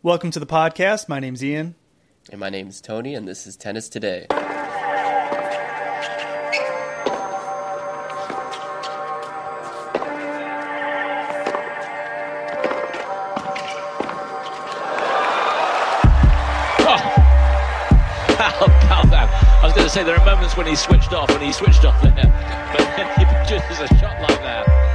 Welcome to the podcast. My name's Ian. And my name is Tony, and this is Tennis Today. How about that? I was going to say there are moments when he switched off, and he switched off there, but then he produces a shot like that.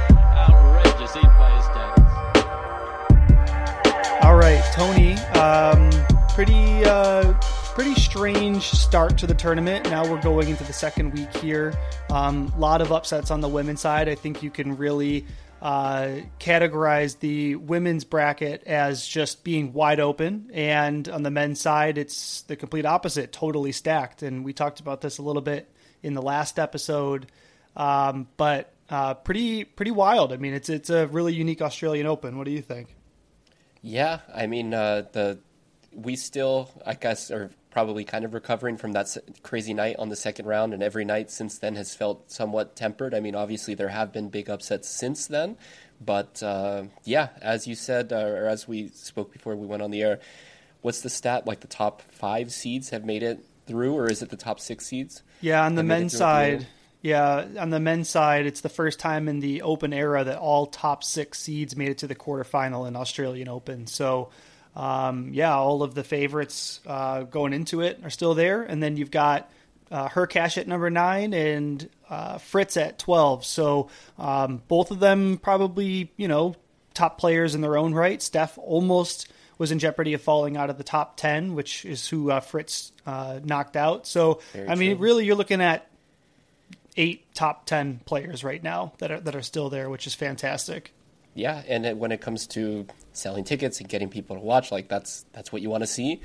Right, Tony. Um, pretty, uh, pretty strange start to the tournament. Now we're going into the second week here. A um, lot of upsets on the women's side. I think you can really uh, categorize the women's bracket as just being wide open, and on the men's side, it's the complete opposite, totally stacked. And we talked about this a little bit in the last episode, um, but uh, pretty pretty wild. I mean, it's it's a really unique Australian Open. What do you think? Yeah, I mean uh, the we still, I guess, are probably kind of recovering from that crazy night on the second round, and every night since then has felt somewhat tempered. I mean, obviously there have been big upsets since then, but uh, yeah, as you said, uh, or as we spoke before we went on the air, what's the stat? Like the top five seeds have made it through, or is it the top six seeds? Yeah, on the men's side. Yeah, on the men's side, it's the first time in the Open era that all top six seeds made it to the quarterfinal in Australian Open. So um, yeah, all of the favorites uh, going into it are still there, and then you've got uh, Hurkacz at number nine and uh, Fritz at twelve. So um, both of them probably you know top players in their own right. Steph almost was in jeopardy of falling out of the top ten, which is who uh, Fritz uh, knocked out. So Very I mean, true. really, you're looking at eight top ten players right now that are that are still there, which is fantastic yeah, and when it comes to selling tickets and getting people to watch, like that's that's what you want to see.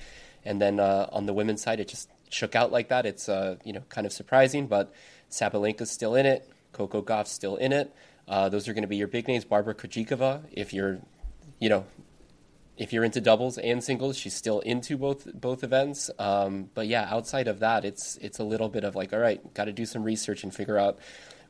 And then uh, on the women's side, it just shook out like that. It's uh, you know kind of surprising, but Sabalenka's still in it. Coco Gauff's still in it. Uh, those are going to be your big names. Barbara Krejcikova, if you're, you know, if you're into doubles and singles, she's still into both both events. Um, but yeah, outside of that, it's it's a little bit of like, all right, got to do some research and figure out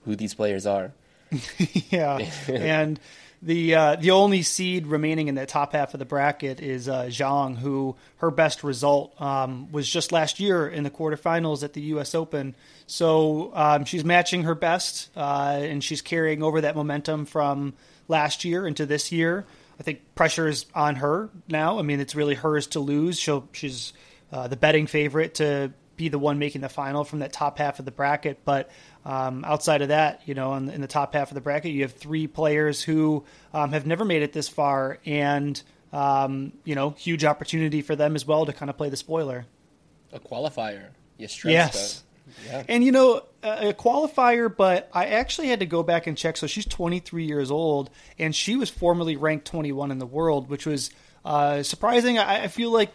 who these players are. yeah, and the uh, the only seed remaining in the top half of the bracket is uh, Zhang, who her best result um, was just last year in the quarterfinals at the U.S. Open. So um, she's matching her best, uh, and she's carrying over that momentum from last year into this year. I think pressure is on her now. I mean, it's really hers to lose. She'll, she's uh, the betting favorite to be the one making the final from that top half of the bracket, but um, outside of that, you know, in, in, the top half of the bracket, you have three players who um, have never made it this far, and um, you know, huge opportunity for them as well to kind of play the spoiler. A qualifier, yes, yes. Yeah. And you know, a qualifier, but I actually had to go back and check. So she's 23 years old, and she was formerly ranked 21 in the world, which was uh, surprising. I, I, feel like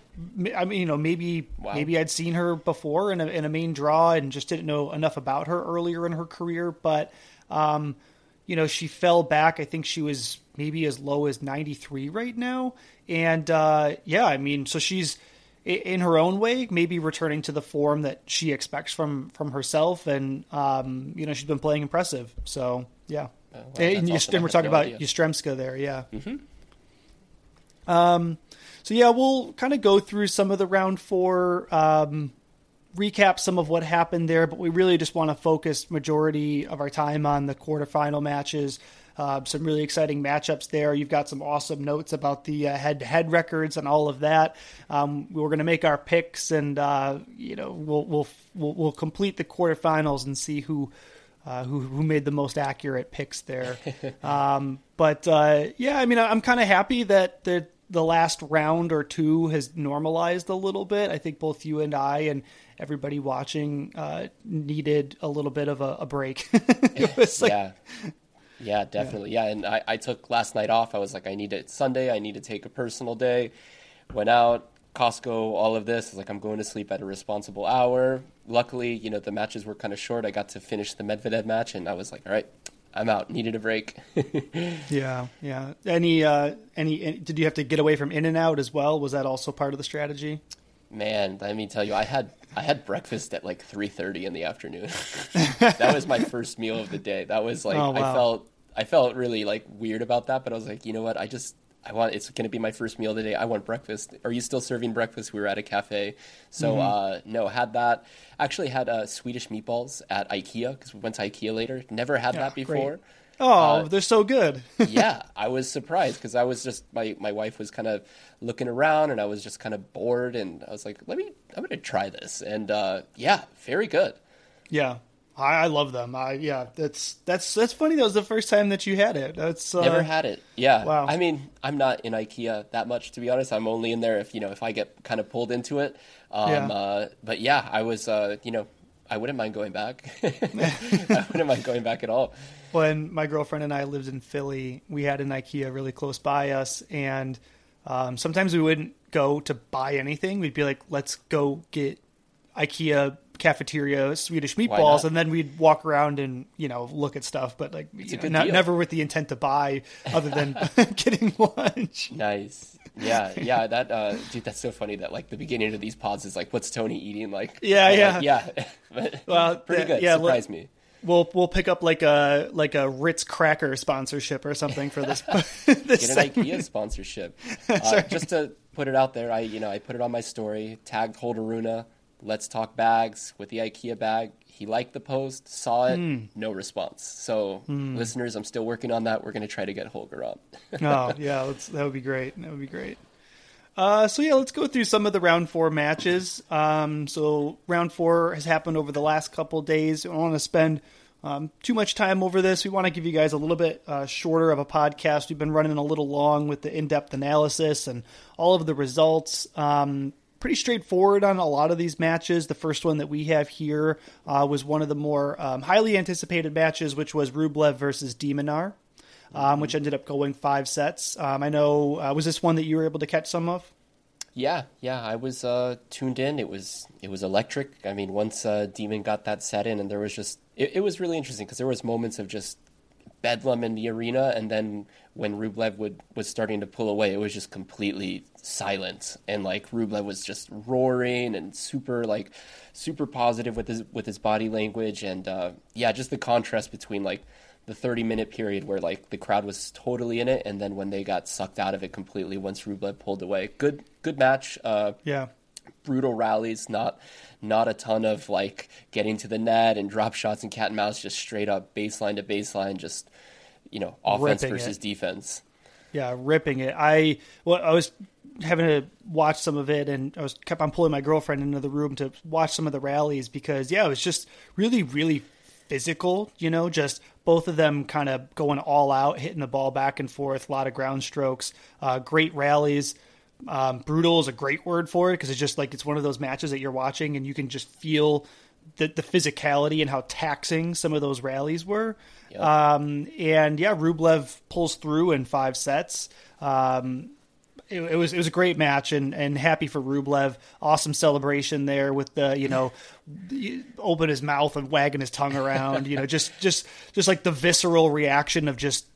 I mean, you know, maybe wow. maybe I'd seen her before in a, in a main draw and just didn't know enough about her earlier in her career. But um, you know, she fell back. I think she was maybe as low as 93 right now. And uh, yeah, I mean, so she's in her own way, maybe returning to the form that she expects from from herself. And um, you know, she's been playing impressive. So yeah. Uh, well, and, and we're talking no about Yastremska there, yeah. Mm-hmm. Um, so yeah, we'll kind of go through some of the round four, um, recap some of what happened there, but we really just want to focus majority of our time on the quarterfinal matches. Uh, some really exciting matchups there. You've got some awesome notes about the uh, head-to-head records and all of that. Um, we're going to make our picks, and uh, you know we'll, we'll we'll we'll complete the quarterfinals and see who uh, who who made the most accurate picks there. um, but uh, yeah, I mean, I'm kind of happy that the the last round or two has normalized a little bit. I think both you and I and everybody watching uh, needed a little bit of a, a break. like, yeah. Yeah, definitely. Yeah. yeah. And I, I took last night off. I was like, I need it Sunday. I need to take a personal day. Went out, Costco, all of this. like, I'm going to sleep at a responsible hour. Luckily, you know, the matches were kind of short. I got to finish the Medvedev match, and I was like, all right, I'm out. Needed a break. yeah, yeah. Any, uh, any, any, Did you have to get away from In and Out as well? Was that also part of the strategy? Man, let me tell you, I had I had breakfast at like three thirty in the afternoon. that was my first meal of the day. That was like oh, wow. I felt I felt really like weird about that, but I was like, you know what? I just I want it's going to be my first meal today. I want breakfast. Are you still serving breakfast? We were at a cafe, so uh, no, had that. Actually, had uh, Swedish meatballs at IKEA because we went to IKEA later. Never had that great. before. Oh, they're so good. yeah, I was surprised because I was just my my wife was kind of looking around and I was just kind of bored and I was like, let me I'm going to try this and uh, yeah, very good. yeah, I, I love them. I yeah, that's that's that's funny. That was the first time that you had it. That's uh, Never had it. Yeah. wow. I mean, I'm not in IKEA that much to be honest. I'm only in there if you know if I get kind of pulled into it. Um, Yeah. Uh, but yeah, I was uh, you know I wouldn't mind going back. I wouldn't mind going back at all. when my girlfriend and I lived in Philly, we had an IKEA really close by us, and um, sometimes we wouldn't go to buy anything. We'd be like, "Let's go get IKEA cafeteria Swedish meatballs," and then we'd walk around and you know look at stuff, but like know, not, never with the intent to buy, other than getting lunch. Nice. Yeah, yeah, that uh dude, that's so funny that like the beginning of these pods is like what's Tony eating? Like Yeah, yeah. like, yeah. Well, pretty good. yeah, Surprised me. We'll we'll pick up like a like a Ritz cracker sponsorship or something for this. this Get an segment. IKEA sponsorship. Uh, just to put it out there, I you know I put it on my story, tagged Holger Rune. Let's talk bags with the IKEA bag. He liked the post, saw it, Hmm. no response. So listeners, I'm still working on that. We're gonna try to get Holger on. oh yeah, let's, that would be great. That would be great. Uh, so yeah, let's go through some of the round four matches. Um, so round four has happened over the last couple days. I don't want to spend um, too much time over this. We want to give you guys a little bit uh, shorter of a podcast. We've been running a little long with the in-depth analysis and all of the results. Um, pretty straightforward on a lot of these matches. The first one that we have here uh, was one of the more um, highly anticipated matches, which was Rublev versus de Minaur um, which ended up going five sets. Um, I know, uh, was this one that you were able to catch some of? Yeah, yeah, I was uh, tuned in. It was it was electric. I mean, once uh, Demon got that set in, and there was just it, it was really interesting because there was moments of just bedlam in the arena, and then when Rublev would was starting to pull away, it was just completely silent, and like Rublev was just roaring and super like super positive with his with his body language, and uh, yeah, just the contrast between like the 30 minute period where like the crowd was totally in it and then when they got sucked out of it completely once Rublev pulled away. Good good match. Uh Yeah. Brutal rallies not not a ton of like getting to the net and drop shots and cat and mouse just straight up baseline to baseline just you know offense Ripping versus it. defense Yeah, ripping it. I well, I was having to watch some of it, and I was kept on pulling my girlfriend into the room to watch some of the rallies because yeah, it was just really, really physical. You know, just both of them kind of going all out, hitting the ball back and forth, a lot of ground strokes, uh, great rallies. Um, brutal is a great word for it because it's just like it's one of those matches that you're watching and you can just feel the, the physicality and how taxing some of those rallies were. Um, and yeah, Rublev pulls through in five sets. Um, it, it was it was a great match and, and happy for Rublev. Awesome celebration there with the you know open his mouth and wagging his tongue around. You know just just just like the visceral reaction of just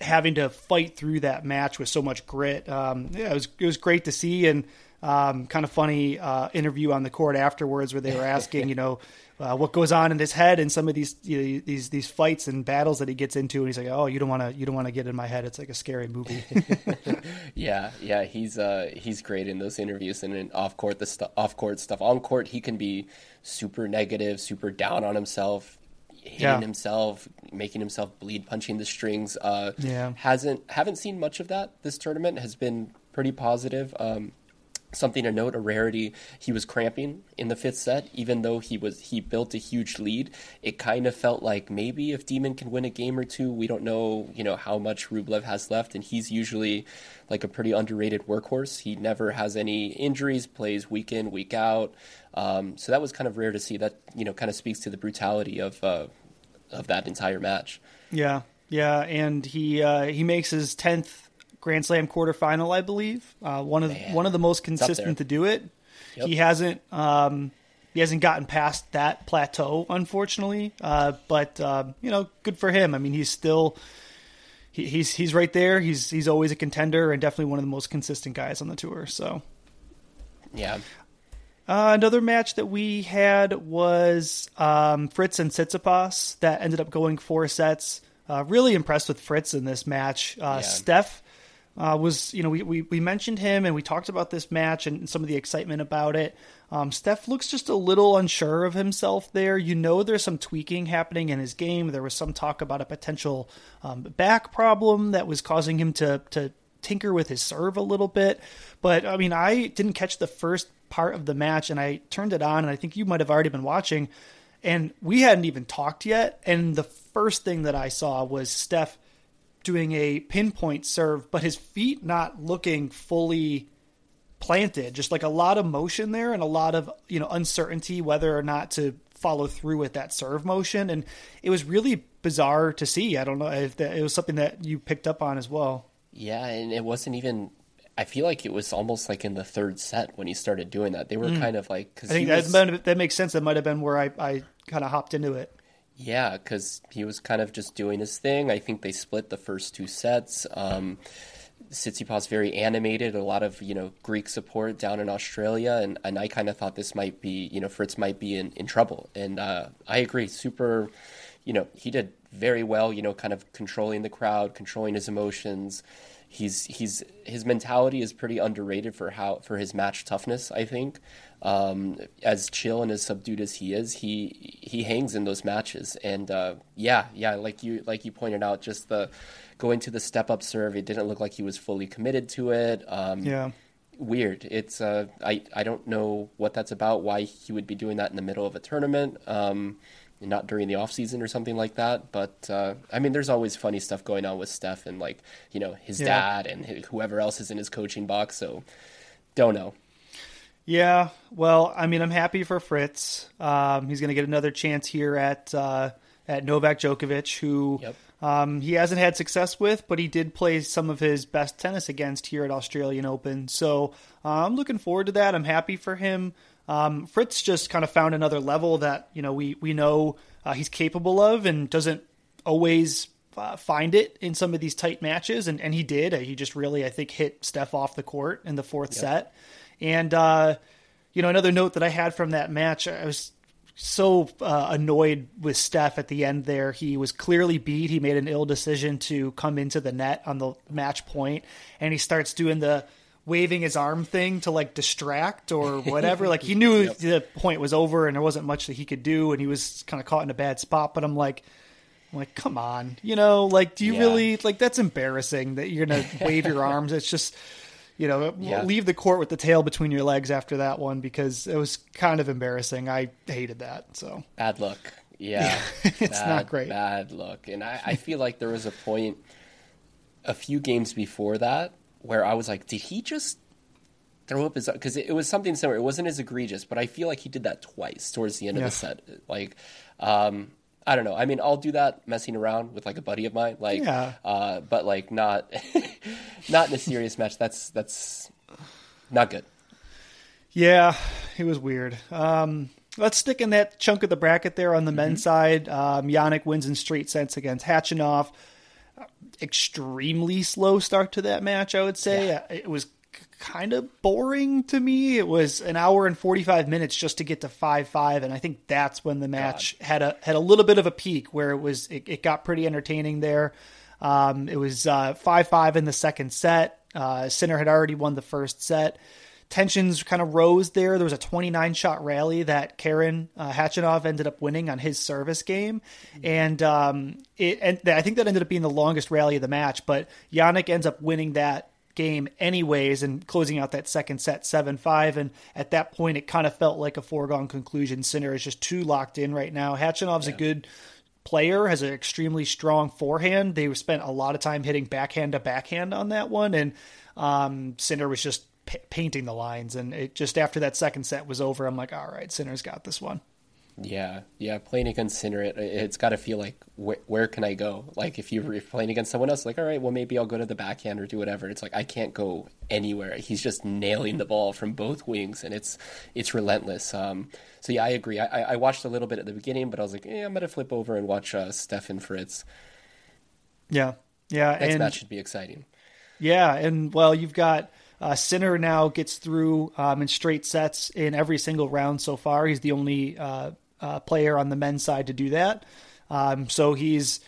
having to fight through that match with so much grit. Um, yeah, it was it was great to see and um, kind of funny uh, interview on the court afterwards where they were asking you know. Uh, what goes on in his head in some of these you know, these these fights and battles that he gets into, and he's like, "Oh, you don't want to you don't want to get in my head. It's like a scary movie." Yeah, yeah, he's uh he's great in those interviews and in off court the stu- off court stuff. On court, he can be super negative, super down on himself, hitting Yeah. himself, making himself bleed, punching the strings. Uh, Yeah. hasn't haven't seen much of that. This tournament has been pretty positive. Um, something to note, a rarity. He was cramping in the fifth set, even though he was he built a huge lead. It kind of felt like maybe if Demon can win a game or two, we don't know, you know, how much Rublev has left, and he's usually like a pretty underrated workhorse. He never has any injuries, plays week in, week out. Um, so that was kind of rare to see. That you know, kind of speaks to the brutality of uh, of that entire match. Yeah, yeah, and he uh, he makes his tenth Grand Slam quarterfinal, I believe. Uh, one of Man, one of the most consistent to do it. Yep. He hasn't um, he hasn't gotten past that plateau, unfortunately. Uh, but um, you know, good for him. I mean, he's still he, he's he's right there. He's he's always a contender and definitely one of the most consistent guys on the tour. So. Yeah, Uh, another match that we had was um, Fritz and Tsitsipas that ended up going four sets. Uh, really impressed with Fritz in this match. Uh, Yeah. Steph uh, was, you know, we, we, we mentioned him and we talked about this match and some of the excitement about it. Um, Steph looks just a little unsure of himself there. You know, there's some tweaking happening in his game. There was some talk about a potential um, back problem that was causing him to to tinker with his serve a little bit. But I mean, I didn't catch the first part of the match, and I turned it on, and I think you might have already been watching, and we hadn't even talked yet. And the first thing that I saw was Steph doing a pinpoint serve, but his feet not looking fully planted, just like a lot of motion there and a lot of, you know, uncertainty whether or not to follow through with that serve motion. And it was really bizarre to see. I don't know if that, it was something that you picked up on as well. Yeah, and it wasn't even. I feel like it was almost like in the third set when he started doing that. They were mm. kind of like. Cause I think that, was, that makes sense. That might have been where I, I kind of hopped into it. Yeah, because he was kind of just doing his thing. I think they split the first two sets. Um, Tsitsipas very animated, a lot of you know Greek support down in Australia, and, and I kind of thought this might be you know Fritz might be in, in trouble, and uh, I agree. Super, you know he did very well. You know, kind of controlling the crowd, controlling his emotions. He's he's his mentality is pretty underrated for how for his match toughness. I think um, as chill and as subdued as he is, he he hangs in those matches, and uh, yeah, yeah, like you like you pointed out, just the going to the step up serve, it didn't look like he was fully committed to it. Um, yeah, weird. It's uh, I I don't know what that's about. Why he would be doing that in the middle of a tournament. Um, not during the off season or something like that. But uh, I mean, there's always funny stuff going on with Steph and like you know his yeah. dad and whoever else is in his coaching box. So don't know. Yeah, well, I mean, I'm happy for Fritz. Um, he's going to get another chance here at uh, at Novak Djokovic, who yep. um, he hasn't had success with, but he did play some of his best tennis against here at Australian Open. So uh, I'm looking forward to that. I'm happy for him. Um, Fritz just kind of found another level that you know we we know uh, he's capable of, and doesn't always uh, find it in some of these tight matches, and, and he did. He just really, I think, hit Steph off the court in the fourth yep. set. And uh, you know, another note that I had from that match, I was so uh, annoyed with Steph at the end there. He was clearly beat. He made an ill decision to come into the net on the match point, and he starts doing the waving his arm thing to like distract or whatever. like he knew yep. the point was over and there wasn't much that he could do, and he was kind of caught in a bad spot. But I'm like. I'm like, come on, you know, like, do you yeah. really like? That's embarrassing that you're gonna wave your arms. It's just, you know, yeah. leave the court with the tail between your legs after that one because it was kind of embarrassing. I hated that. So bad luck. Yeah, yeah. it's bad, not great. Bad luck. And I, I feel like there was a point a few games before that where I was like, did he just throw up his because it, it, was something similar. It wasn't as egregious, but I feel like he did that twice towards the end yeah. of the set. Like, um, I don't know. I mean, I'll do that messing around with like a buddy of mine, like, yeah. uh, but like not, not in a serious match. That's that's not good. Yeah, it was weird. Um, let's stick in that chunk of the bracket there on the mm-hmm. men's side. Um, Jannik wins in straight sets against Khachanov. Extremely slow start to that match, I would say. Yeah. It was kind of boring to me. It was an hour and 45 minutes just to get to 5-5 and I think that's when the match God. had a had a little bit of a peak where it was it, it got pretty entertaining there. Um, it was uh, 5-5 in the second set. Uh, Sinner had already won the first set. Tensions kind of rose there. There was a 29 shot rally that Karen uh, ended up winning on his service game, and um, it and I think that ended up being the longest rally of the match. But Jannik ends up winning that game anyways and closing out that second set 7-5 and at that point it kind of felt like a foregone conclusion Sinner is just too locked in right now Khachanov's yeah. a good player has an extremely strong forehand they spent a lot of time hitting backhand to backhand on that one and um, Sinner was just p- painting the lines and it just after that second set was over I'm like all right Sinner's got this one yeah, yeah. Playing against Sinner, it, has got to feel like wh- where can I go? Like if you're playing against someone else, like all right, well maybe I'll go to the backhand or do whatever. It's like I can't go anywhere. He's just nailing the ball from both wings, and it's it's relentless. Um, so yeah, I agree. I, I watched a little bit at the beginning, but I was like, eh, I'm gonna flip over and watch uh, Stefan Fritz. Yeah, yeah. Next and, match should be exciting. Yeah, and well, you've got. Uh, Sinner now gets through um, in straight sets in every single round so far. He's the only uh, uh, player on the men's side to do that. Um, so he's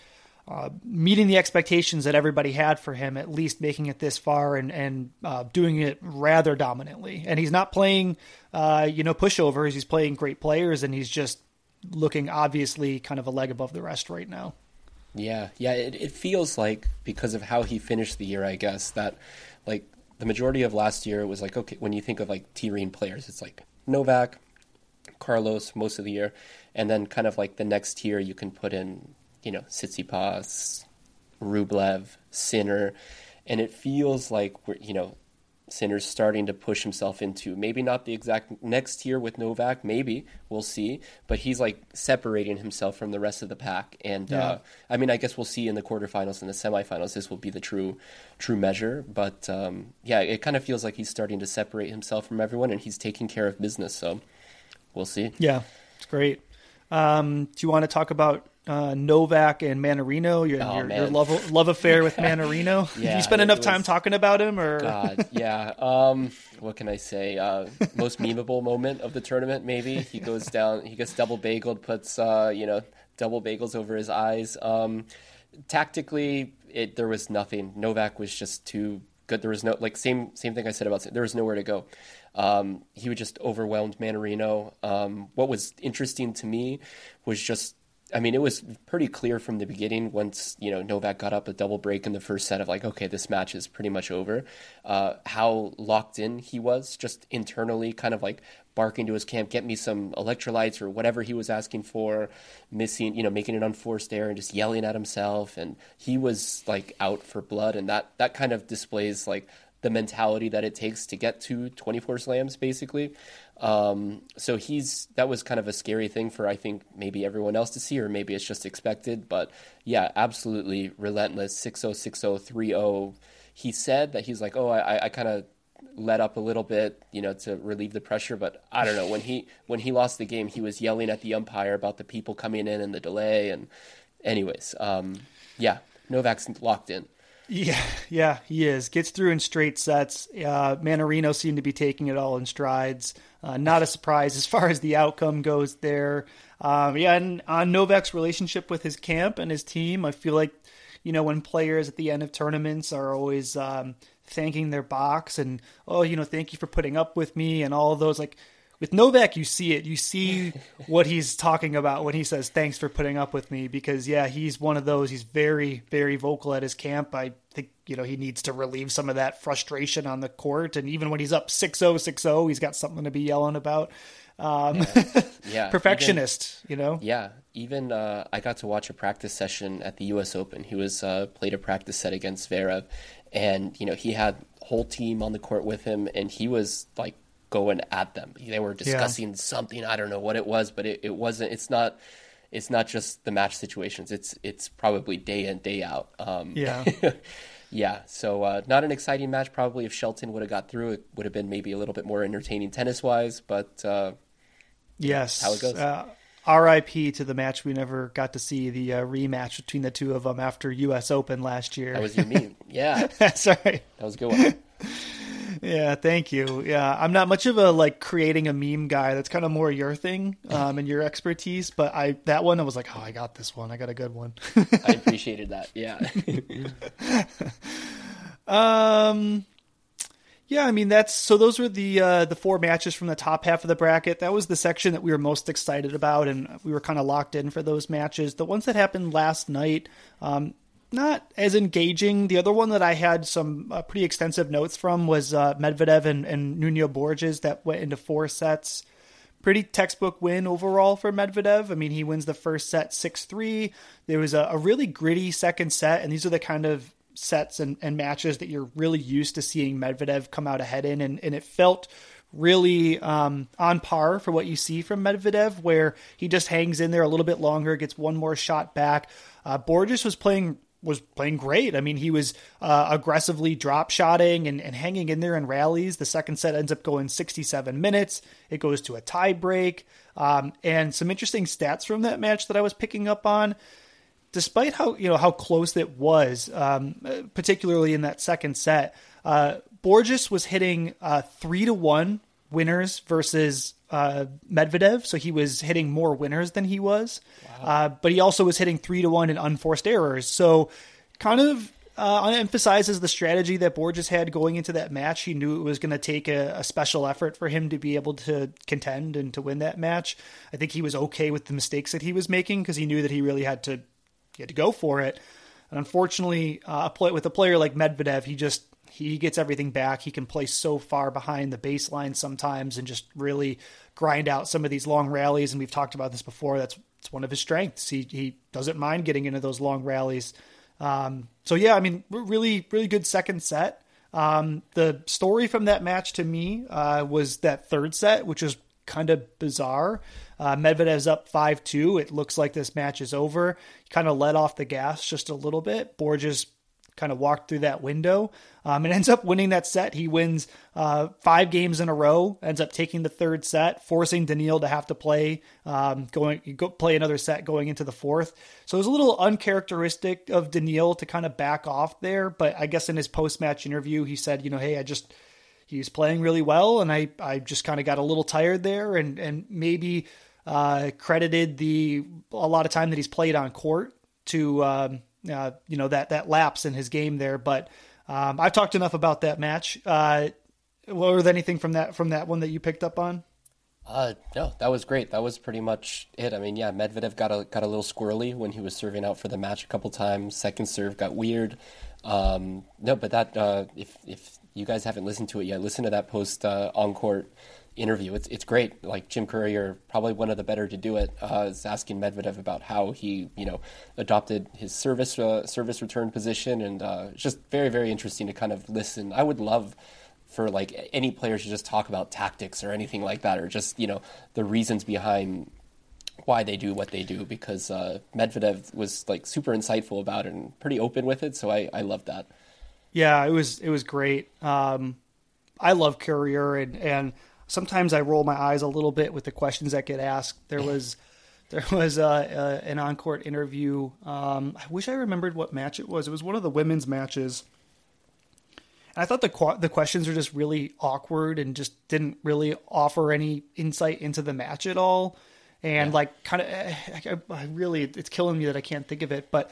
uh, meeting the expectations that everybody had for him, at least making it this far and and uh, doing it rather dominantly. And he's not playing, uh, you know, pushovers. He's playing great players, and he's just looking obviously kind of a leg above the rest right now. Yeah, yeah. It, it feels like because of how he finished the year, I guess that like the majority of last year was like okay when you think of like T-Reen players, it's like Novak, Carlos most of the year, and then kind of like the next tier you can put in you know, Tsitsipas, Rublev, Sinner, and it feels like we're, you know, Sinner's starting to push himself into maybe not the exact next tier with Novak, maybe we'll see, but he's like separating himself from the rest of the pack. And yeah. uh, I mean, I guess we'll see in the quarterfinals and the semifinals. This will be the true, true measure. But um, yeah, it kind of feels like he's starting to separate himself from everyone, and he's taking care of business. So we'll see. Yeah, it's great. Um, do you want to talk about uh, Novak and Mannarino, your, oh, your, your, love love affair with Mannarino. yeah, you spend enough was, time talking about him, or God, yeah. Um, what can I say? Uh, most memeable moment of the tournament, maybe. He goes down, he gets double bageled, puts uh, you know double bagels over his eyes. Um, tactically, it there was nothing. Novak was just too good. There was no like same same thing I said about there was nowhere to go. Um, he was just overwhelmed Mannarino. Um, what was interesting to me was just I mean, it was pretty clear from the beginning once you know Novak got up a double break in the first set of like, okay, this match is pretty much over. Uh, how locked in he was, just internally, kind of like barking to his camp, get me some electrolytes or whatever he was asking for, missing, you know, making an unforced error and just yelling at himself, and he was like out for blood, and that that kind of displays like the mentality that it takes to get to 24 slams basically um, so he's that was kind of a scary thing for I think maybe everyone else to see, or maybe it's just expected. But yeah, absolutely relentless. 6-0, 6-0, 3-0. He said that he's like, oh, I, I kind of let up a little bit, you know, to relieve the pressure. But I don't know when he when he lost the game, he was yelling at the umpire about the people coming in and the delay. And anyways, um, yeah, Novak's locked in. Yeah, yeah, he is. Gets through in straight sets. Uh, Mannarino seemed to be taking it all in strides. Uh, not a surprise as far as the outcome goes there. Um, yeah, and on Novak's relationship with his camp and his team, I feel like, you know, when players at the end of tournaments are always um, thanking their box and, oh, you know, thank you for putting up with me and all those, like, with Novak, you see it. You see what he's talking about when he says, "Thanks for putting up with me." Because yeah, he's one of those. He's very, very vocal at his camp. I think you know he needs to relieve some of that frustration on the court. And even when he's up 6-0, 6-0, he's got something to be yelling about. Um, yeah. yeah. perfectionist. Even, you know. Yeah. Even uh, I got to watch a practice session at the U.S. Open. He was uh, played a practice set against Zverev, and you know he had whole team on the court with him, and he was like going at them. They were discussing yeah. something. I don't know what it was, but it, it wasn't. It's not. It's not just the match situations. It's it's probably day in day out. Um, yeah. yeah. So uh, not an exciting match. Probably if Shelton would have got through, it would have been maybe a little bit more entertaining tennis wise. But uh, yes, how it goes. Uh, RIP to the match we never got to see the uh, rematch between the two of them after U.S. Open last year. That was your meme, yeah. Sorry, that was a good one yeah, thank you. Yeah, I'm not much of a like creating a meme guy. That's kind of more your thing um, and your expertise. But I that one I was like, oh, I got this one. I got a good one. I appreciated that. Yeah. um. Yeah, I mean that's so. Those were the uh, the four matches from the top half of the bracket. That was the section that we were most excited about, and we were kind of locked in for those matches. The ones that happened last night, um, not as engaging. The other one that I had some uh, pretty extensive notes from was uh, Medvedev and, and Nuno Borges that went into four sets. Pretty textbook win overall for Medvedev. I mean, he wins the first set 6 3. There was a, a, really gritty second set, and these are the kind of sets and, and matches that you're really used to seeing Medvedev come out ahead in. And, and it felt really um, on par for what you see from Medvedev, where he just hangs in there a little bit longer, gets one more shot back. Uh, Borges was playing was playing great. I mean, he was uh, aggressively drop shotting and, and, hanging in there in rallies. The second set ends up going 67 minutes. It goes to a tie break. Um, and some interesting stats from that match that I was picking up on. Despite how you know how close it was, um, particularly in that second set, uh, Borges was hitting uh, three to one winners versus uh, Medvedev, so he was hitting more winners than he was. Wow. Uh, but he also was hitting three to one in unforced errors. So, kind of uh, emphasizes the strategy that Borges had going into that match. He knew it was going to take a, a, special effort for him to be able to contend and to win that match. I think he was okay with the mistakes that he was making because he knew that he really had to he had to go for it. And unfortunately, uh, with a player like Medvedev, he just he gets everything back. He can play so far behind the baseline sometimes and just really grind out some of these long rallies. And we've talked about this before. That's it's one of his strengths. He he doesn't mind getting into those long rallies. Um, so yeah, I mean, really really good second set. Um, the story from that match to me uh, was that third set, which was kind of bizarre. Uh, Medvedev's up 5 2. It looks like this match is over. He kind of let off the gas just a little bit. Borges kind of walked through that window um, and ends up winning that set. He wins uh, five games in a row, ends up taking the third set, forcing Daniil to have to play um, going go, play another set going into the fourth. So it was a little uncharacteristic of Daniil to kind of back off there. But I guess in his post match interview, he said, you know, hey, I just he's playing really well, and I I just kind of got a little tired there, and and maybe uh, credited the a lot of time that he's played on court to. Um, uh, you know that that lapse in his game there. But um, I've talked enough about that match. Uh, was anything from that from that one that you picked up on? Uh, no, that was great. That was pretty much it. I mean, yeah, Medvedev got a got a little squirrely when he was serving out for the match a couple times. Second serve got weird. Um, no, but that uh, if if you guys haven't listened to it yet, listen to that post uh, on court interview. It's it's great. Like Jim Courier, probably one of the better to do it, uh, is asking Medvedev about how he you know adopted his service uh, service return position, and uh, it's just very very interesting to kind of listen. I would love for like any players to just talk about tactics or anything like that, or just you know the reasons behind why they do what they do because uh, Medvedev was like super insightful about it and pretty open with it. So I I love that. Yeah, it was it was great. Um, I love Courier and and sometimes I roll my eyes a little bit with the questions that get asked. There was there was uh, uh, an on court interview. Um, I wish I remembered what match it was. It was one of the women's matches. And I thought the the questions were just really awkward and just didn't really offer any insight into the match at all. And yeah. like, kind of, I, I really, it's killing me that I can't think of it. But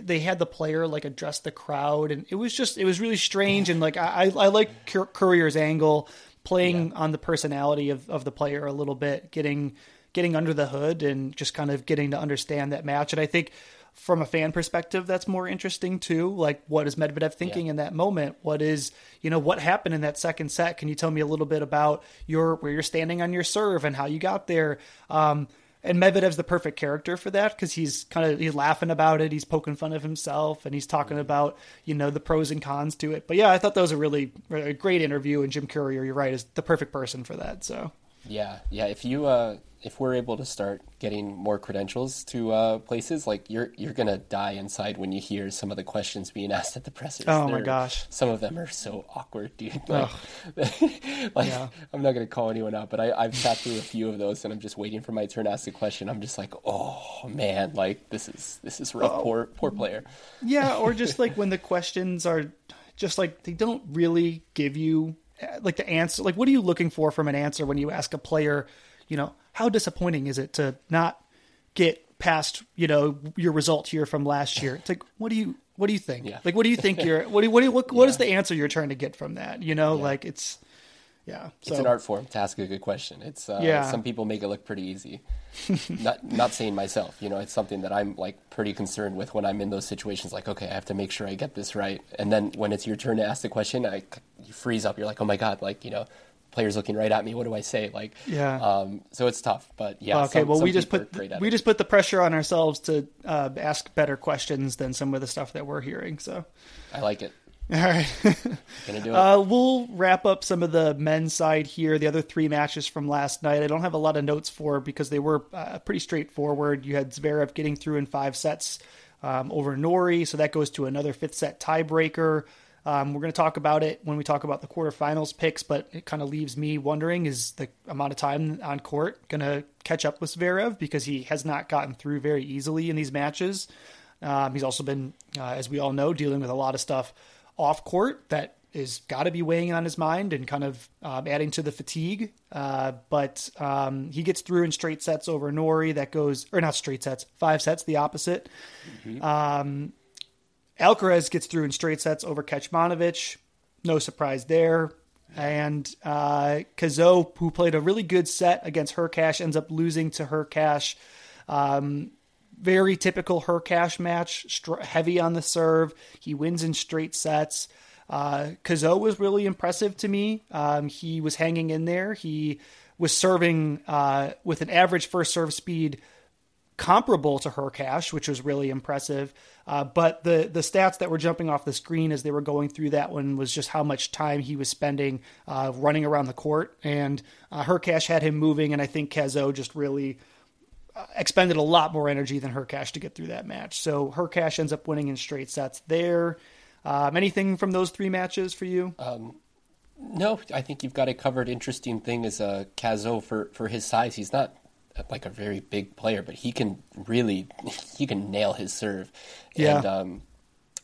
they had the player like address the crowd, and it was just, it was really strange. And like, I, I like Courier's angle playing yeah. on the personality of, of the player a little bit, getting getting under the hood and just kind of getting to understand that match. And I think from a fan perspective, that's more interesting too. Like, what is Medvedev thinking yeah. in that moment? What is, you know, what happened in that second set? Can you tell me a little bit about your where you're standing on your serve and how you got there? Um, and Medvedev's the perfect character for that because he's kind of he's laughing about it, he's poking fun of himself, and he's talking about you know the pros and cons to it. But yeah, I thought that was a really a great interview, and Jim Courier, you're right, is the perfect person for that. So yeah, yeah. If you uh, if we're able to start getting more credentials to uh, places, like you're you're gonna die inside when you hear some of the questions being asked at the pressers. Oh They're, my gosh, some of them are so awkward, dude. Like, like yeah. I'm not gonna call anyone out, but I, I've sat through a few of those, and I'm just waiting for my turn to ask a question. I'm just like, oh man, like this is this is rough. Oh. Poor poor player. Yeah, or just like when the questions are just like they don't really give you like the answer. Like, what are you looking for from an answer when you ask a player? You know how disappointing is it to not get past you know your result here from last year? It's like what do you what do you think? Yeah. Like what do you think you're what do, what do, what, what yeah. is the answer you're trying to get from that? You know, yeah. like it's yeah. So, it's an art form to ask a good question. It's uh, yeah. Some people make it look pretty easy. not not saying myself, you know, it's something that I'm like pretty concerned with when I'm in those situations. Like, okay, I have to make sure I get this right. And then when it's your turn to ask the question, I you freeze up. You're like, oh my god, like you know, players looking right at me. What do I say? Like, yeah. Um, so it's tough, but yeah. Okay, some, well, some we just put we it. just put the pressure on ourselves to uh, ask better questions than some of the stuff that we're hearing. So I like it. All right. Gonna do it. Uh, we'll wrap up some of the men's side here. The other three matches from last night, I don't have a lot of notes for because they were uh, pretty straightforward. You had Zverev getting through in five sets um, over Nori, so that goes to another fifth set tiebreaker. Um, we're going to talk about it when we talk about the quarterfinals picks, but it kind of leaves me wondering is the amount of time on court going to catch up with Zverev because he has not gotten through very easily in these matches. Um, he's also been, uh, as we all know, dealing with a lot of stuff off court that is got to be weighing on his mind and kind of um, adding to the fatigue. Uh, but um, he gets through in straight sets over Nori. That goes, or not straight sets, five sets, the opposite. Mm-hmm. Um, Alcaraz gets through in straight sets over Kecmanovic. No surprise there. And uh, Cazaux, who played a really good set against Hurkacz, ends up losing to Hurkacz. Um, very typical Hurkacz match, heavy on the serve. He wins in straight sets. Uh, Cazaux was really impressive to me. Um, he was hanging in there. He was serving uh, with an average first serve speed comparable to Hurkacz, which was really impressive. Uh, but the the stats that were jumping off the screen as they were going through that one was just how much time he was spending uh, running around the court. And uh, cash had him moving, and I think Cazaux just really uh, expended a lot more energy than Hurkacz to get through that match. So Hurkacz ends up winning in straight sets there. Um, anything from those three matches for you? Um, no, I think you've got it covered. Interesting thing is uh, Cazaux for for his size, he's not like a very big player, but he can really he can nail his serve. Yeah. And um,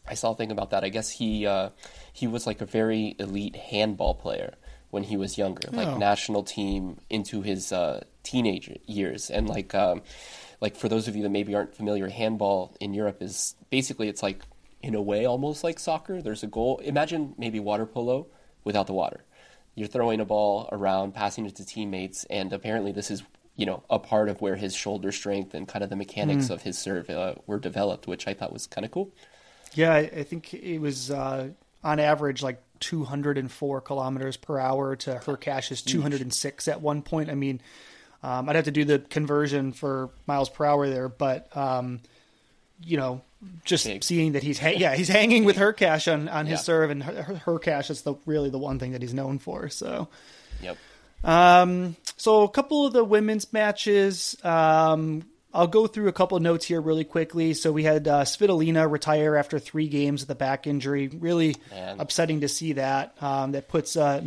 I saw a thing about that. I guess he uh, he was like a very elite handball player when he was younger, oh. like national team into his uh, teenage years, and like um, like for those of you that maybe aren't familiar, handball in Europe is basically it's like in a way almost like soccer. There's a goal. Imagine maybe water polo without the water. You're throwing a ball around, passing it to teammates, and apparently this is you know a part of where his shoulder strength and kind of the mechanics mm. of his serve uh, were developed, which I thought was kind of cool. Yeah, I think it was uh, on average like 204 kilometers per hour to Hurkacz's 206 at one point. I mean, um, I'd have to do the conversion for miles per hour there, but um, you know, just Big. seeing that he's ha- yeah he's hanging with Hurkacz on on his yeah. serve, and Her- Hurkacz is the really the one thing that he's known for. So, yep. Um, so a couple of the women's matches. Um, I'll go through a couple of notes here really quickly. So we had uh, Svitolina retire after three games with a back injury. Really Man. upsetting to see that. Um, that puts uh,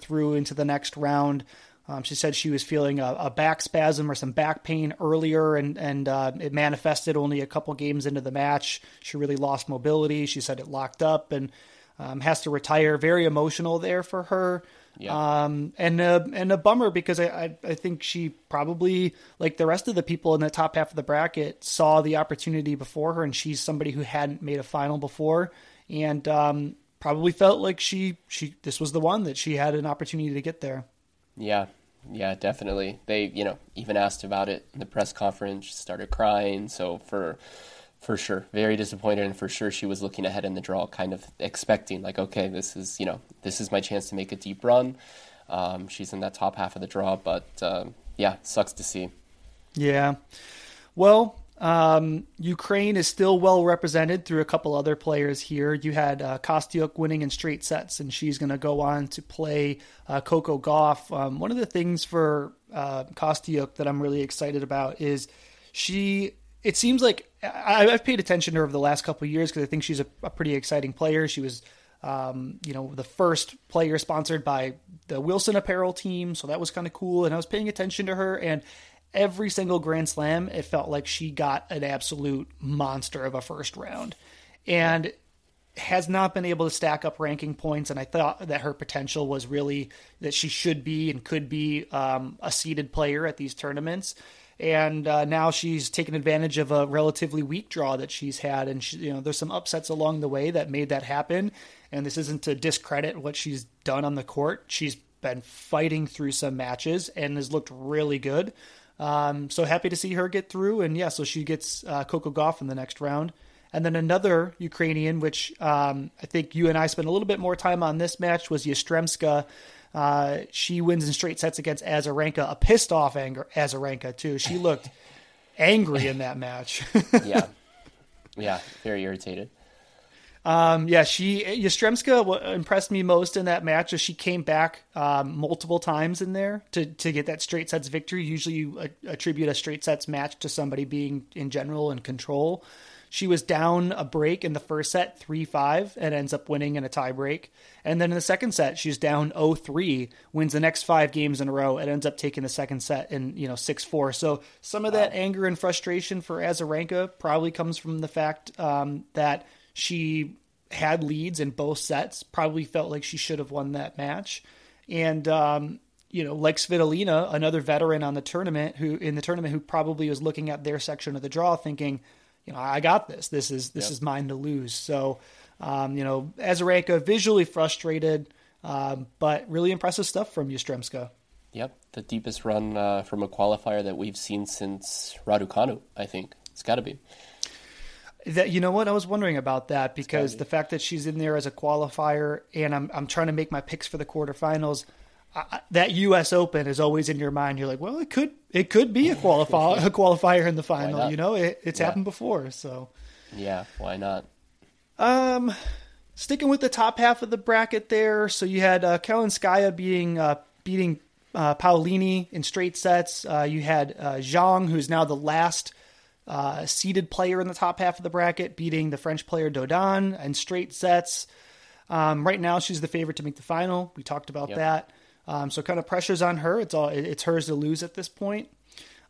through into the next round. Um, she said she was feeling a, a, back spasm or some back pain earlier, and and uh, it manifested only a couple games into the match. She really lost mobility. She said it locked up and um, has to retire. Very emotional there for her. Yeah. Um, and a, and a bummer because I, I, I think she probably like the rest of the people in the top half of the bracket saw the opportunity before her, and she's somebody who hadn't made a final before, and um, probably felt like she she this was the one that she had an opportunity to get there. Yeah, yeah, definitely. They, you know, even asked about it in the press conference, started crying. So for for sure, very disappointed, and for sure she was looking ahead in the draw, kind of expecting like, okay, this is you know, this is my chance to make a deep run. Um, she's in that top half of the draw, but um, yeah, sucks to see. Yeah, well, um, Ukraine is still well represented through a couple other players here. You had uh, Kostyuk winning in straight sets, and she's going to go on to play uh, Coco Gauff. Um, one of the things for uh, Kostyuk that I'm really excited about is she. It seems like I, have paid attention to her over the last couple years because I think she's a, a, pretty exciting player. She was, um, you know, the first player sponsored by the Wilson Apparel team, so that was kind of cool. And I was paying attention to her, and every single Grand Slam, it felt like she got an absolute monster of a first round. And has not been able to stack up ranking points, and I thought that her potential was really that she should be and could be um, a seeded player at these tournaments. And uh, now she's taken advantage of a relatively weak draw that she's had, and she, you know there's some upsets along the way that made that happen. And this isn't to discredit what she's done on the court. She's been fighting through some matches and has looked really good. Um, so happy to see her get through. And yeah, so she gets uh, Coco Gauff in the next round. And then another Ukrainian, which um, I think you and I spent a little bit more time on this match, was Yastremska. Uh, she wins in straight sets against Azarenka, a pissed off anger, Azarenka, too. She looked angry in that match. yeah. Yeah, very irritated. Um, yeah, she Yastremska impressed me most in that match as she came back um, multiple times in there to to get that straight sets victory. Usually, you attribute a straight sets match to somebody being in general in control. She was down a break in the first set, 3 5, and ends up winning in a tiebreak. And then in the second set, she's down 0 3, wins the next five games in a row, and ends up taking the second set in, you know, 6 4. So some of that anger and frustration for Azarenka probably comes from the fact um, that she had leads in both sets. Probably felt like she should have won that match, and um, you know, Lex Svitolina, another veteran on the tournament who in the tournament who probably was looking at their section of the draw, thinking, you know, I got this. This is this yep. is mine to lose. So, um, you know, Azarenka visually frustrated, um, but really impressive stuff from Yastremska. Yep, the deepest run uh, from a qualifier that we've seen since Raducanu. I think it's got to be. That you know what I was wondering about that because be. the fact that she's in there as a qualifier and I'm I'm trying to make my picks for the quarterfinals. I, that U.S. Open is always in your mind. You're like, well, it could it could be a qualifier a qualifier in the final. You know, it, it's yeah. happened before. So yeah, why not? Um, sticking with the top half of the bracket there. So you had uh, Kalinskaya being uh, beating uh, Paolini in straight sets. Uh, you had uh, Zhang, who's now the last uh, seeded player in the top half of the bracket, beating the French player Dodin in straight sets. Um, right now, she's the favorite to make the final. We talked about yep. that. Um, so kind of pressure's on her. It's all it's hers to lose at this point.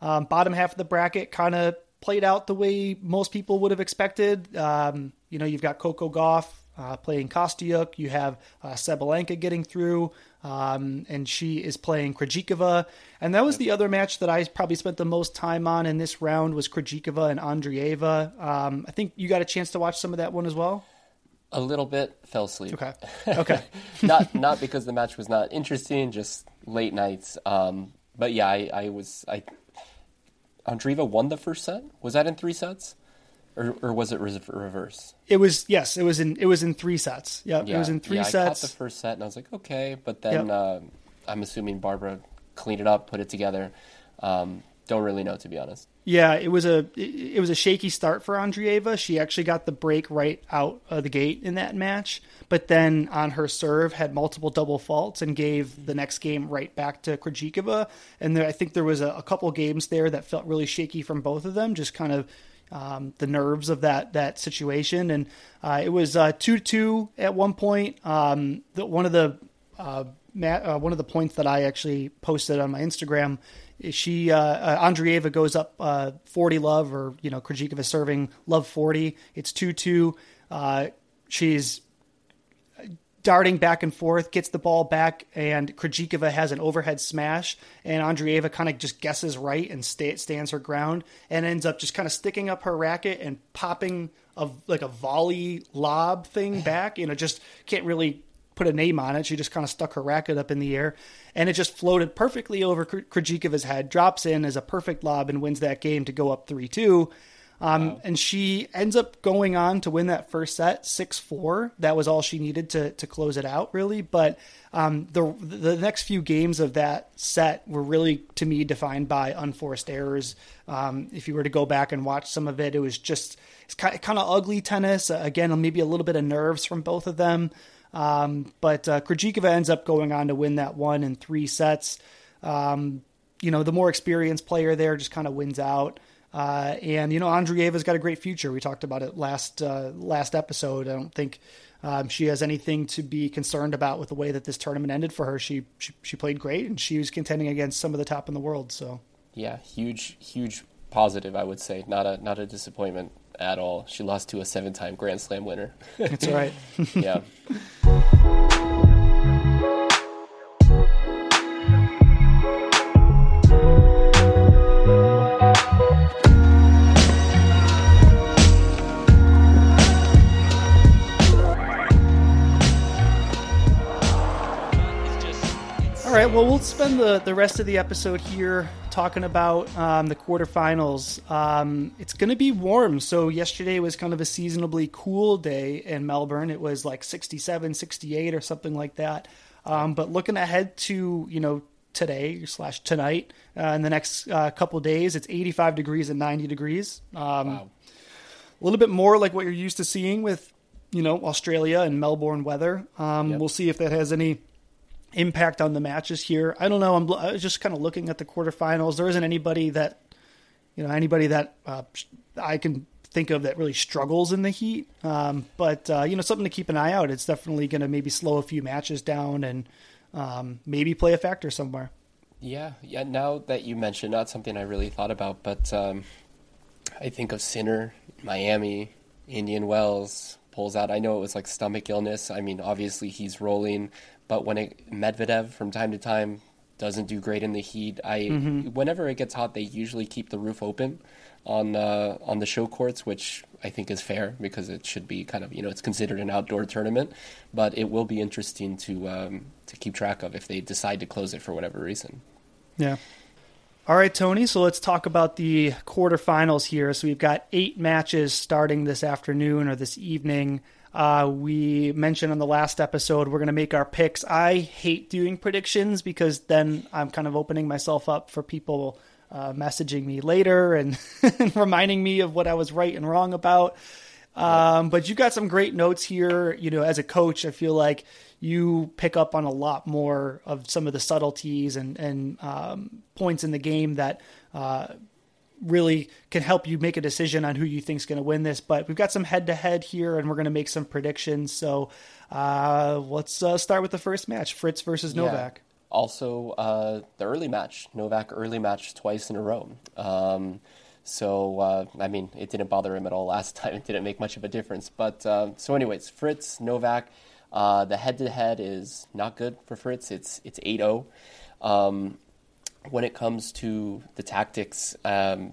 Um, bottom half of the bracket kind of played out the way most people would have expected. Um, you know, you've got Coco Gauff uh, playing Kostyuk. You have uh, getting through, um, and she is playing Krejcikova. And that was the other match that I probably spent the most time on in this round was Krejcikova and Andreeva. Um, I think you got a chance to watch some of that one as well. A little bit, fell asleep. Okay. Okay. not not because the match was not interesting, just late nights. Um, but yeah, I, I was I. Andreeva won the first set. Was that in three sets? or, or was it reverse? It was yes, it was in it was in three sets. Yep, yeah, it was in three yeah, sets. I caught the first set and I was like, okay, but then yep. uh, I'm assuming Barbara cleaned it up, put it together. Um, don't really know to be honest. Yeah, it was a it was a shaky start for Andreeva. She actually got the break right out of the gate in that match, but then on her serve had multiple double faults and gave the next game right back to Krejcikova. And there, I think there was a, a couple games there that felt really shaky from both of them, just kind of um, the nerves of that that situation. And uh, it was uh, two two at one point. Um, the, one of the uh, uh, one of the points that I actually posted on my Instagram. Is she uh, uh, Andreeva goes up forty love, or you know Krejcikova serving love forty. It's two two. she's darting back and forth, gets the ball back, and Krejcikova has an overhead smash, and Andreeva kind of just guesses right and stay, stands her ground, and ends up just kind of sticking up her racket and popping a like a volley lob thing back. You know, just can't really put a name on it. She just kind of stuck her racket up in the air, and it just floated perfectly over Krejcikova's head, drops in as a perfect lob, and wins that game to go up three two. Um, wow. And she ends up going on to win that first set, six four. That was all she needed to to close it out, really. But um, the the next few games of that set were really, to me, defined by unforced errors. Um, if you were to go back and watch some of it, it was just it's kind of, kind of ugly tennis. Again, maybe a little bit of nerves from both of them. Um, but uh, Krejcikova ends up going on to win that one in three sets. Um, you know, the more experienced player there just kind of wins out. Uh, and you know, Andreeva's got a great future. We talked about it last uh, last episode. I don't think um, she has anything to be concerned about with the way that this tournament ended for her. She, she she played great, and she was contending against some of the top in the world. So yeah, huge huge positive, I would say. Not a not a disappointment at all. She lost to a seven time Grand Slam winner. That's right. yeah. well, we'll spend the, the rest of the episode here talking about um, the quarterfinals. Um, it's going to be warm. So, yesterday was kind of a seasonably cool day in Melbourne. It was like 67, 68 or something like that. Um, but looking ahead to, you know, today slash tonight, uh, in the next uh, couple days, it's 85 degrees and 90 degrees. Um, wow. A little bit more like what you're used to seeing with, you know, Australia and Melbourne weather. Um, yep. We'll see if that has any impact on the matches here. I don't know. I'm just kind of looking at the quarterfinals. There isn't anybody that you know anybody that uh, I can think of that really struggles in the heat. Um, but uh, you know, something to keep an eye out. It's definitely going to maybe slow a few matches down and um, maybe play a factor somewhere. Yeah, yeah. Now that you mentioned, not something I really thought about, but um, I think of Sinner, Miami, Indian Wells, pulls out. I know it was like stomach illness. I mean, obviously he's rolling, but when it, Medvedev from time to time doesn't do great in the heat, I mm-hmm. whenever it gets hot, they usually keep the roof open on uh, on the show courts, which I think is fair because it should be kind of you know it's considered an outdoor tournament, but it will be interesting to um, to keep track of if they decide to close it for whatever reason. Yeah. All right, Tony. So let's talk about the quarterfinals here. So we've got eight matches starting this afternoon or this evening. Uh, we mentioned on the last episode we're going to make our picks. I hate doing predictions because then I'm kind of opening myself up for people uh, messaging me later and, reminding me of what I was right and wrong about. Um, but you got some great notes here. You know, as a coach, I feel like you pick up on a lot more of some of the subtleties and and um, points in the game that uh, really can help you make a decision on who you think is going to win this. But we've got some head to head here, and we're going to make some predictions. So uh, let's uh, start with the first match: Fritz versus Novak. Yeah. Also, uh, the early match, Novak early match twice in a row. Um, so, uh, I mean, it didn't bother him at all last time. It didn't make much of a difference. But uh, so, anyways, Fritz, Novak, uh, the head to head is not good for Fritz. It's it's 8 0. Um, when it comes to the tactics, um,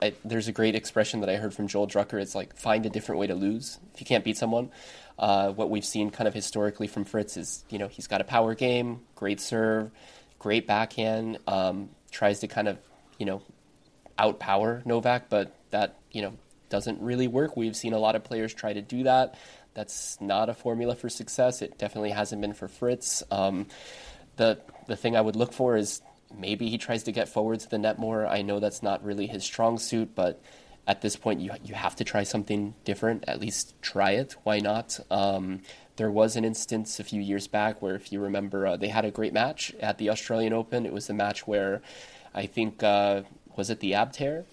I, there's a great expression that I heard from Joel Drucker. It's like find a different way to lose if you can't beat someone. Uh, what we've seen kind of historically from Fritz is, you know, he's got a power game, great serve, great backhand, um, tries to kind of, you know, outpower Novak, but that, you know, doesn't really work. We've seen a lot of players try to do that. That's not a formula for success. It definitely hasn't been for Fritz. Um, the the thing I would look for is maybe he tries to get forward to the net more. I know that's not really his strong suit, but at this point you you have to try something different. At least try it. Why not? Um, there was an instance a few years back where, if you remember, uh, they had a great match at the Australian Open. It was the match where I think uh, was it the ab tear,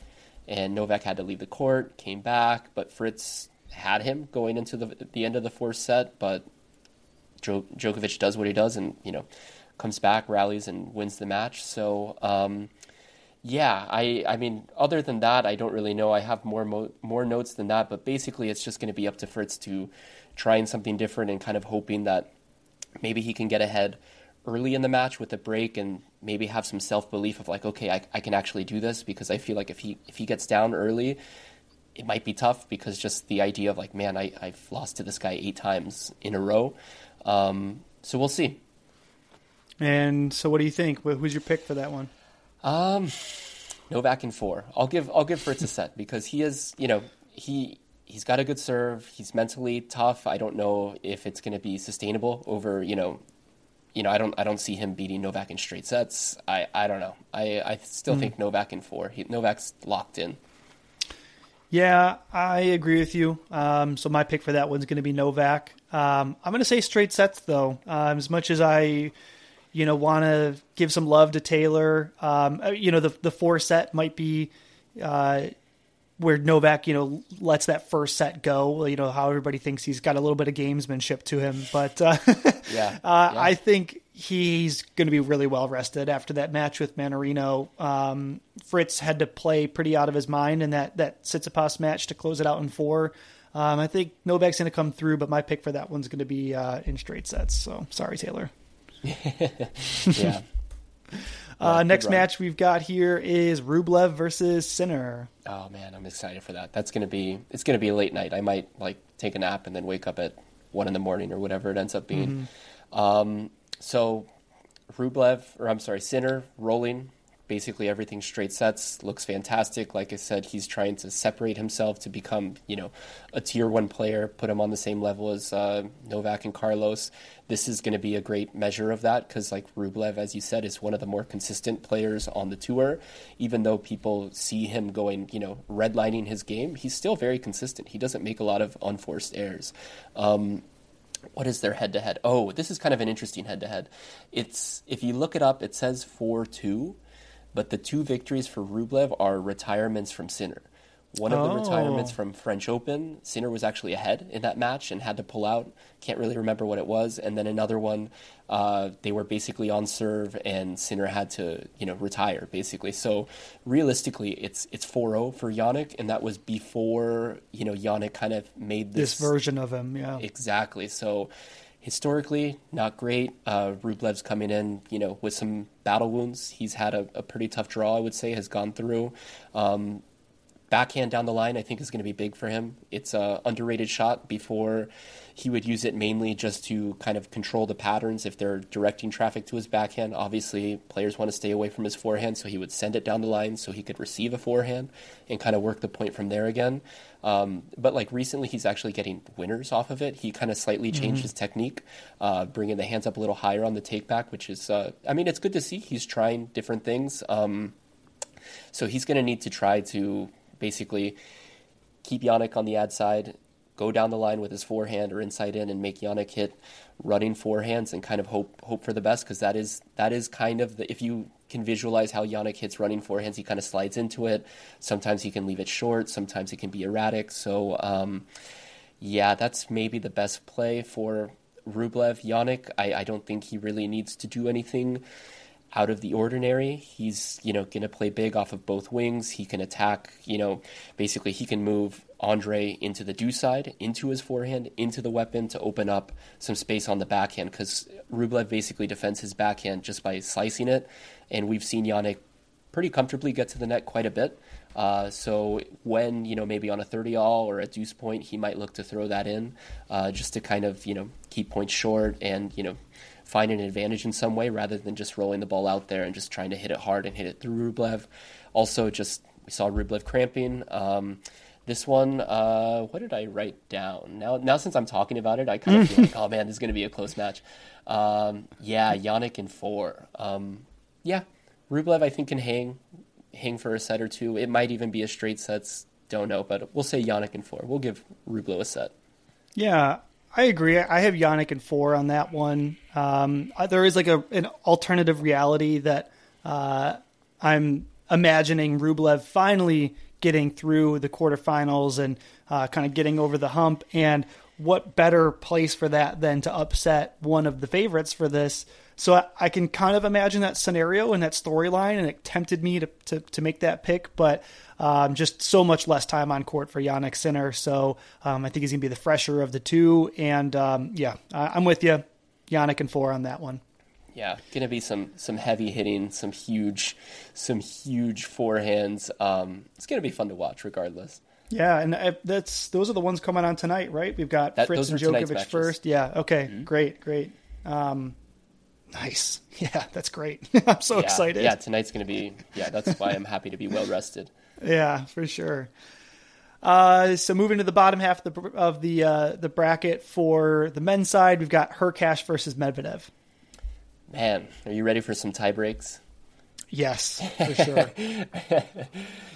and Novak had to leave the court, came back, but Fritz had him going into the the end of the fourth set, but Djokovic does what he does, and you know comes back, rallies, and wins the match. So. Um, yeah, I I mean, other than that, I don't really know. I have more mo- more notes than that, but basically, it's just going to be up to Fritz to trying something different and kind of hoping that maybe he can get ahead early in the match with a break and maybe have some self belief of like, okay, I, I can actually do this because I feel like if he if he gets down early, it might be tough because just the idea of like, man, I I've lost to this guy eight times in a row. Um, so we'll see. And so, what do you think? Who's your pick for that one? Um, Novak in four. I'll give I'll give Fritz a set because he is you know he he's got a good serve. He's mentally tough. I don't know if it's going to be sustainable over you know you know I don't I don't see him beating Novak in straight sets. I I don't know. I I still mm. think Novak in four. He, Novak's locked in. Yeah, I agree with you. Um, so my pick for that one's going to be Novak. Um, I'm going to say straight sets though. Um, as much as I you know, want to give some love to Taylor. Um, uh, you know, the the four set might be uh, where Novak, you know, lets that first set go. You know, how everybody thinks he's got a little bit of gamesmanship to him, but uh, yeah, uh, yeah, I think he's going to be really well rested after that match with Mannarino. Um, Fritz had to play pretty out of his mind in that that Tsitsipas match to close it out in four. Um, I think Novak's going to come through, but my pick for that one's going to be uh, in straight sets. So sorry, Taylor. yeah. Uh, next match we've got here is Rublev versus Sinner. Oh man, I'm excited for that. That's gonna be it's gonna be a late night. I might like take a nap and then wake up at one in the morning or whatever it ends up being. Mm-hmm. Um, so Rublev, or I'm sorry, Sinner rolling basically everything straight sets looks fantastic. Like i said he's trying to separate himself to become you know a tier one player put him on the same level as uh, novak and carlos. This is going to be a great measure of that because like rublev as you said is one of the more consistent players on the tour. Even though people see him going you know redlining his game he's still very consistent. He doesn't make a lot of unforced errors. Um, what is their head to head? Oh, this is kind of an interesting head to head. It's if you look it up, it says four two, but the two victories for Rublev are retirements from Sinner, One of the Oh. retirements from French Open, Sinner was actually ahead in that match and had to pull out. Can't really remember what it was. And then another one, uh, they were basically on serve, and Sinner had to, you know, retire basically. So realistically, it's it's 4-0 for Yannick, and that was before you know Yannick kind of made This version of him, yeah. Exactly. So historically, not great. Uh, Rublev's coming in, you know, with some battle wounds. He's had a, a pretty tough draw, I would say, has gone through. Um, backhand down the line, I think, is going to be big for him. It's a underrated shot. Before, he would use it mainly just to kind of control the patterns if they're directing traffic to his backhand. Obviously, players want to stay away from his forehand, so he would send it down the line so he could receive a forehand and kind of work the point from there again. Um, but like recently, he's actually getting winners off of it. He kind of slightly changed his technique, uh, bringing the hands up a little higher on the takeback, which is, uh, I mean, it's good to see. He's trying different things. Um, so he's going to need to try to basically keep Yannick on the ad side, go down the line with his forehand or inside in, and make Yannick hit running forehands and kind of hope hope for the best because that is that is kind of the if you can visualize how Yannick hits running forehands, he kind of slides into it. Sometimes he can leave it short. Sometimes it can be erratic. So um, yeah, that's maybe the best play for Rublev. Yannick, I, I don't think he really needs to do anything out of the ordinary. He's, you know, going to play big off of both wings. He can attack, you know, basically he can move Andre into the do side, into his forehand, into the weapon to open up some space on the backhand because Rublev basically defends his backhand just by slicing it. And we've seen Yannick pretty comfortably get to the net quite a bit. Uh, so when you know maybe on a 30 all or a deuce point, he might look to throw that in uh, just to kind of you know keep points short and you know find an advantage in some way rather than just rolling the ball out there and just trying to hit it hard and hit it through Rublev. Also, just we saw Rublev cramping. Um, this one, uh, what did I write down? Now, now since I'm talking about it, I kind of feel like, oh man, this is going to be a close match. Um, yeah, Yannick in four. Um, yeah, Rublev I think can hang, hang for a set or two. It might even be a straight sets. Don't know, but we'll say Yannick in four. We'll give Rublev a set. Yeah, I agree. I have Yannick in four on that one. Um, uh, there is like a an alternative reality that uh, I'm imagining Rublev finally getting through the quarterfinals and uh, kind of getting over the hump. And what better place for that than to upset one of the favorites for this? So I, I can kind of imagine that scenario and that storyline, and it tempted me to, to, to make that pick, but um, just so much less time on court for Yannick Sinner. So um, I think he's going to be the fresher of the two. And um, yeah, I, I'm with you. Yannick and four on that one. Yeah, gonna be some some heavy hitting, some huge, some huge forehands. Um, it's gonna be fun to watch, regardless. Yeah, and uh, that's those are the ones coming on tonight, right? We've got That- Fritz and Djokovic first. Yeah. Okay. Great. Great. Um, nice. Yeah, that's great. I'm so yeah, excited. Yeah, tonight's gonna be. Yeah, that's why I'm happy to be well rested. Yeah, for sure. Uh, so moving to the bottom half of the of the uh, the bracket for the men's side, we've got Hurkacz versus Medvedev. Man, are you ready for some tie breaks? Yes, for sure.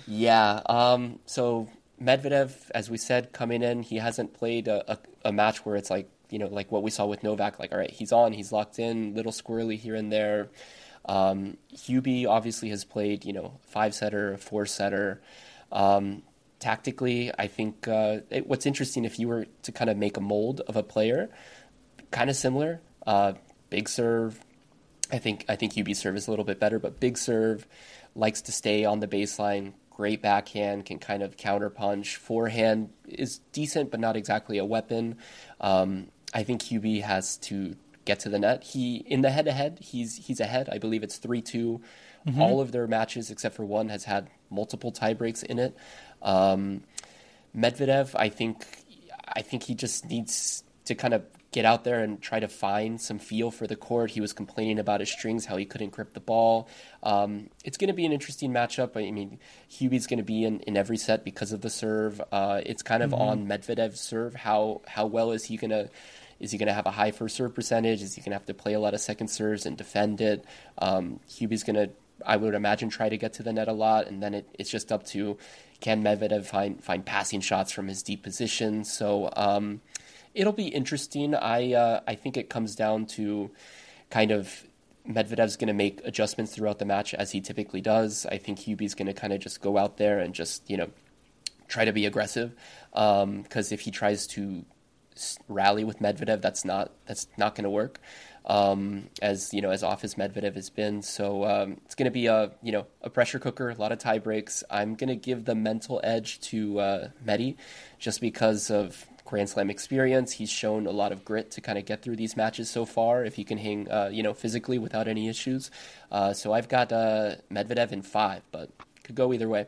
Yeah. Um, so Medvedev, as we said, coming in, he hasn't played a, a, a match where it's like you know like what we saw with Novak. Like, all right, he's on, he's locked in, little squirrely here and there. Um, Hubie obviously has played you know five setter, four setter. Um, tactically, I think uh, it, what's interesting if you were to kind of make a mold of a player, kind of similar. Uh, big serve. I think I think Hubie's serve is a little bit better, but big serve likes to stay on the baseline. Great backhand, can kind of counter punch. Forehand is decent, but not exactly a weapon. Um, I think Hubie has to get to the net. He in the head to head, he's he's ahead. I believe it's three-two. All of their matches except for one has had multiple tie breaks in it. Um, Medvedev, I think, I think he just needs to kind of get out there and try to find some feel for the court. He was complaining about his strings, how he couldn't grip the ball. Um, it's going to be an interesting matchup. I mean, Hubie's going to be in, in every set because of the serve. Uh, it's kind of on Medvedev's serve. How how well is he going to is he going to have a high first serve percentage? Is he going to have to play a lot of second serves and defend it? Um, Hubie's going to, I would imagine, try to get to the net a lot, and then it, it's just up to can Medvedev find find passing shots from his deep position. So um, it'll be interesting. I uh, I think it comes down to kind of Medvedev's going to make adjustments throughout the match as he typically does. I think Hubie's going to kind of just go out there and just you know try to be aggressive because um, if he tries to rally with Medvedev, that's not that's not going to work. Um, as you know, as off as Medvedev has been, so um, it's going to be a you know a pressure cooker, a lot of tie breaks. I'm going to give the mental edge to uh, Medi, just because of Grand Slam experience. He's shown a lot of grit to kind of get through these matches so far. If he can hang, uh, you know, physically without any issues. Uh, so I've got uh, Medvedev in five, but could go either way.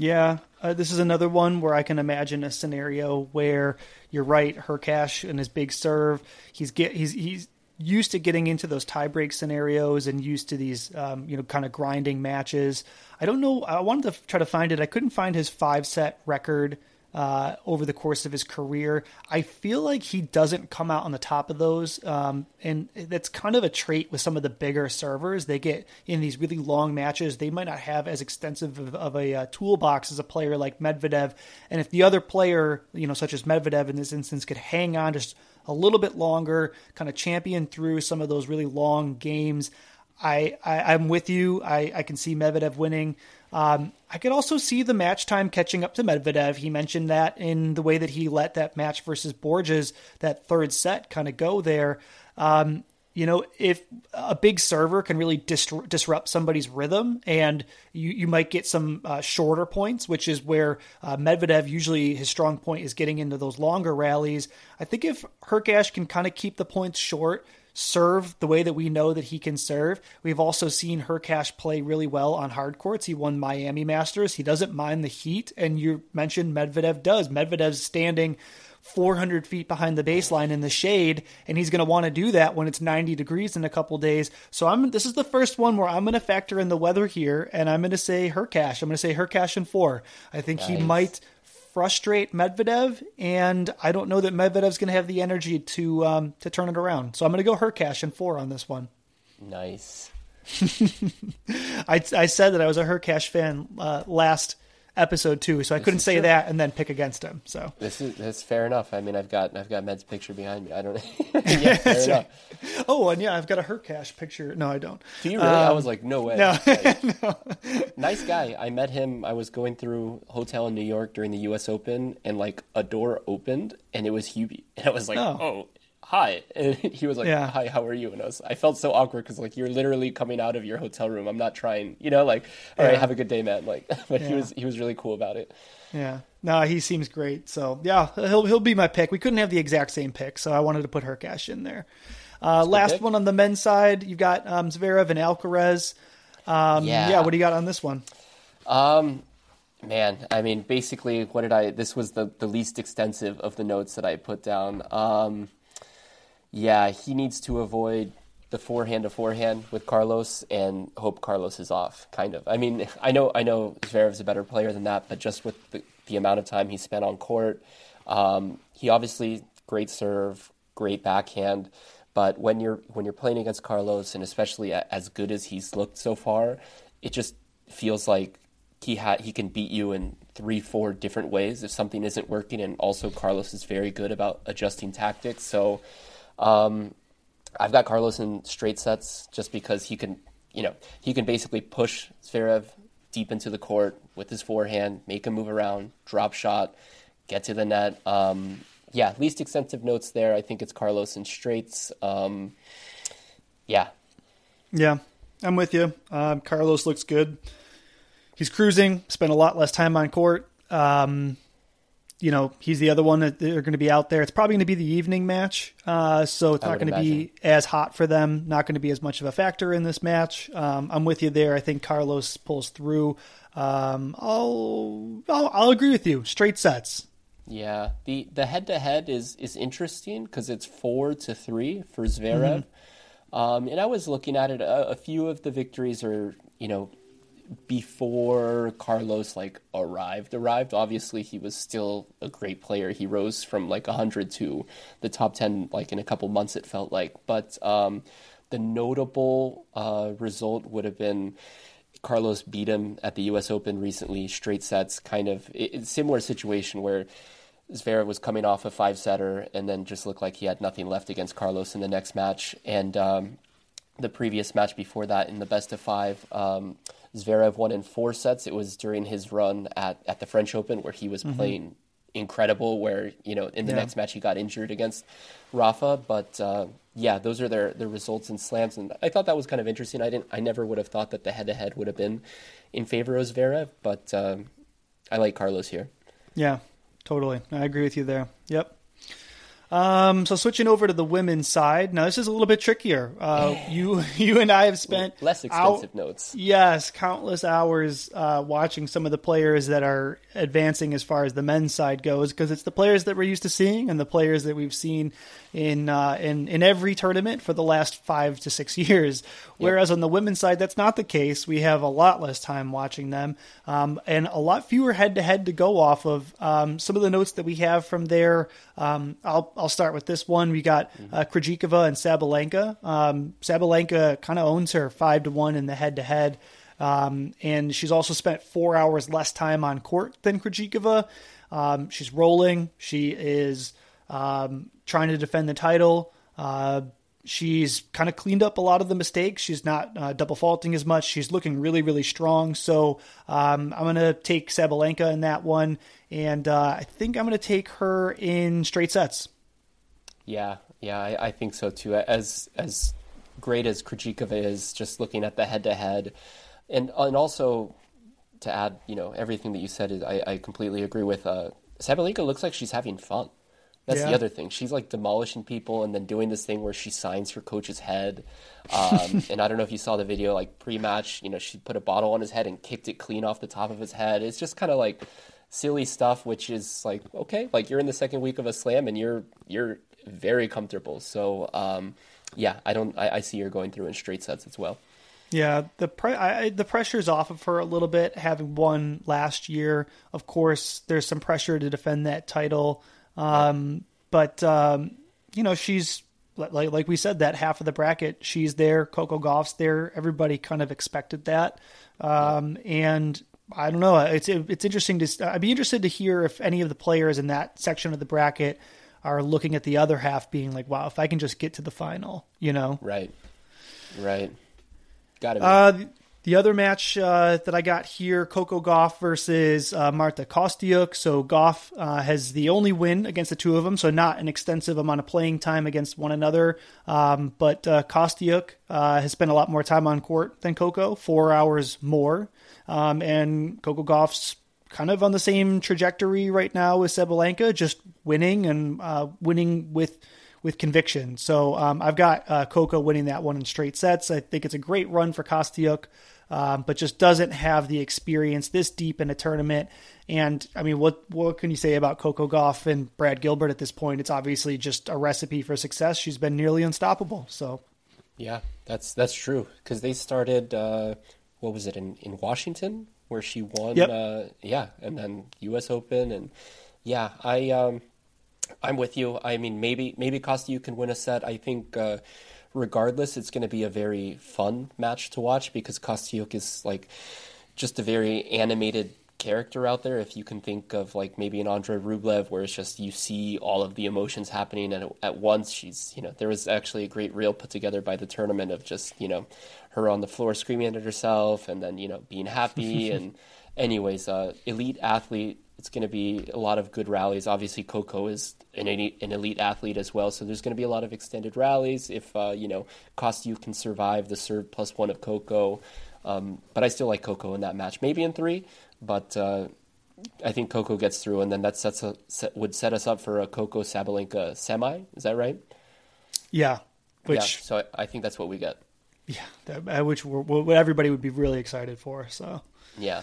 Yeah, uh, this is another one where I can imagine a scenario where you're right, Hurkacz and his big serve. He's get he's he's used to getting into those tiebreak scenarios and used to these um, you know kind of grinding matches. I don't know. I wanted to try to find it. I couldn't find his five set record uh, over the course of his career. I feel like he doesn't come out on the top of those, um, and that's kind of a trait with some of the bigger servers. They get in these really long matches. They might not have as extensive of, of a uh, toolbox as a player like Medvedev, and if the other player, you know, such as Medvedev in this instance, could hang on just a little bit longer, kind of champion through some of those really long games. I, I am with you. I, I can see Medvedev winning. Um, I could also see the match time catching up to Medvedev. He mentioned that in the way that he let that match versus Borges, that third set, kind of go there. Um, you know, if a big server can really dis- disrupt somebody's rhythm, and you, you might get some uh, shorter points, which is where uh, Medvedev usually his strong point is getting into those longer rallies. I think if Hurkacz can kind of keep the points short, serve the way that we know that he can serve. We've also seen Hurkacz play really well on hard courts. He won Miami Masters. He doesn't mind the heat, and you mentioned Medvedev does. Medvedev's standing 400 feet behind the baseline in the shade, and he's going to want to do that when it's 90 degrees in a couple days. So I'm this is the first one where I'm going to factor in the weather here, and I'm going to say Hurkacz. I'm going to say Hurkacz in four. I think nice. he might frustrate Medvedev, and I don't know that Medvedev's going to have the energy to um, to turn it around. So I'm going to go Hurkacz in four on this one. Nice. I, I said that I was a Hurkacz fan uh, last episode two, so I this couldn't say true. that and then pick against him. So this is that's fair enough. I mean, I've got I've got Med's picture behind me. I don't. yeah, fair enough. Oh, and yeah, I've got a Hurkacz picture. No, I don't. Do you really? Um, I was like, no way. No. Like, no. nice guy. I met him. I was going through hotel in New York during the U.S. Open, and like a door opened, and it was Hubie, and I was like, oh, oh hi and he was like yeah. hi how are you and I, was, I felt so awkward because like you're literally coming out of your hotel room i'm not trying you know like all yeah. right have a good day man like but yeah. he was he was really cool about it yeah no he seems great so yeah he'll he'll be my pick we couldn't have the exact same pick so i wanted to put Hurkacz in there uh, last one on the men's side you've got um, Zverev and Alcaraz um, yeah. yeah what do you got on this one um Man, I mean, basically, what did I? This was the, the least extensive of the notes that I put down. Um, yeah, he needs to avoid the forehand to forehand with Carlos and hope Carlos is off. Kind of. I mean, I know I know Zverev's a better player than that, but just with the, the amount of time he spent on court, um, he obviously great serve, great backhand. But when you're when you're playing against Carlos, and especially as good as he's looked so far, it just feels like he ha- he can beat you in three, four different ways if something isn't working. And also, Carlos is very good about adjusting tactics. So um, I've got Carlos in straight sets just because he can, you know, he can basically push Zverev deep into the court with his forehand, make him move around, drop shot, get to the net. Um, yeah, least extensive notes there. I think it's Carlos in straights. Um, yeah. Yeah, I'm with you. Um, Carlos looks good. He's cruising, spent a lot less time on court. Um, you know, he's the other one that they're going to be out there. It's probably going to be the evening match, uh, so it's not going to be as hot for them. Not going to be as much of a factor in this match. Um, I'm with you there. I think Carlos pulls through. Um, I'll, I'll, I'll agree with you. Straight sets. Yeah, the the head to head is is interesting because it's four to three for Zverev. Mm-hmm. Um, and I was looking at it. A, a few of the victories are you know before Carlos like arrived arrived. Obviously he was still a great player. He rose from like 100 to the top 10 like in a couple months it felt like. But um, the notable uh, result would have been Carlos beat him at the US Open recently. Straight sets kind of it, similar situation where Zverev was coming off a five setter and then just looked like he had nothing left against Carlos in the next match. And um, the previous match before that in the best of five um, Zverev won in four sets. It was during his run at, at the French Open where he was mm-hmm. playing incredible. Where you know in the yeah. next match he got injured against Rafa, but uh, yeah, those are their their results in slams, and I thought that was kind of interesting. I didn't, I never would have thought that the head to head would have been in favor of Zverev, but um, I like Carlos here. Yeah, totally. I agree with you there. Yep. Um, so switching over to the women's side, now this is a little bit trickier. Uh, you you and I have spent less expensive notes. Yes, countless hours uh, watching some of the players that are advancing as far as the men's side goes, because it's the players that we're used to seeing and the players that we've seen in uh, in in every tournament for the last five to six years. Whereas yep. on the women's side, that's not the case. We have a lot less time watching them, um, and a lot fewer head to head to go off of. Um, some of the notes that we have from there. Um, I'll I'll start with this one. We got mm-hmm. uh, Krejcikova and Sabalenka. Um, Sabalenka kind of owns her five to one in the head to head. and she's also spent four hours less time on court than Krejcikova. Um, she's rolling. She is um, trying to defend the title. Uh, she's kind of cleaned up a lot of the mistakes. She's not uh, double faulting as much. She's looking really, really strong. So um, I'm going to take Sabalenka in that one and uh, I think I'm going to take her in straight sets. Yeah, yeah, I, I think so too. As as great as Krejcikova is, just looking at the head to head, and and also to add, you know, everything that you said, is, I, I completely agree with. Uh, Sabalenka looks like she's having fun. That's yeah. the other thing. She's like demolishing people and then doing this thing where she signs her coach's head. Um, and I don't know if you saw the video, like pre-match, you know, she put a bottle on his head and kicked it clean off the top of his head. It's just kind of like silly stuff, which is like okay, like you're in the second week of a slam and you're you're very comfortable. So um, yeah, I don't I, I see you're going through in straight sets as well. Yeah, the pre- I, the pressure's off of her a little bit, having won last year. Of course, there's some pressure to defend that title, um, but um, you know she's like like we said that half of the bracket she's there. Coco Gauff's there. Everybody kind of expected that, um, and I don't know. It's it's interesting to. I'd be interested to hear if any of the players in that section of the bracket are looking at the other half, being like, "Wow, if I can just get to the final," you know? Right. Right. Got it. Uh, the other match uh, that I got here, Coco Gauff versus uh, Marta Kostyuk. So Gauff uh, has the only win against the two of them, so not an extensive amount of playing time against one another. Um, but uh, Kostyuk uh, has spent a lot more time on court than Coco, four hours more. Um, and Coco Gauff's kind of on the same trajectory right now with Sabalenka, just winning and uh, winning with with conviction. So um, I've got uh, Coco winning that one in straight sets. I think it's a great run for Kostyuk, um, but just doesn't have the experience this deep in a tournament. And I mean, what what can you say about Coco Gauff and Brad Gilbert at this point? It's obviously just a recipe for success. She's been nearly unstoppable. So. Yeah, that's that's true because they started uh, what was it in, in Washington where she won yep. uh, yeah and then US Open and yeah I um, I'm with you I mean maybe maybe Kostyuk can win a set I think uh, regardless it's going to be a very fun match to watch because Kostyuk is like just a very animated character out there. If you can think of like maybe an Andre Rublev, where it's just you see all of the emotions happening at, at once. She's, you know, there was actually a great reel put together by the tournament of just, you know, her on the floor screaming at herself and then, you know, being happy. and, anyways, uh, elite athlete. It's going to be a lot of good rallies. Obviously, Coco is an elite, an elite athlete as well, so there's going to be a lot of extended rallies. If uh, you know, Kostyuk can survive the serve plus one of Coco, um, but I still like Coco in that match. Maybe in three, but uh, I think Coco gets through, and then that sets a, set, would set us up for a Coco Sabalenka semi. Is that right? Yeah. Which yeah, so I, I, think that's what we get. Yeah, that, uh, which what everybody would be really excited for. So yeah.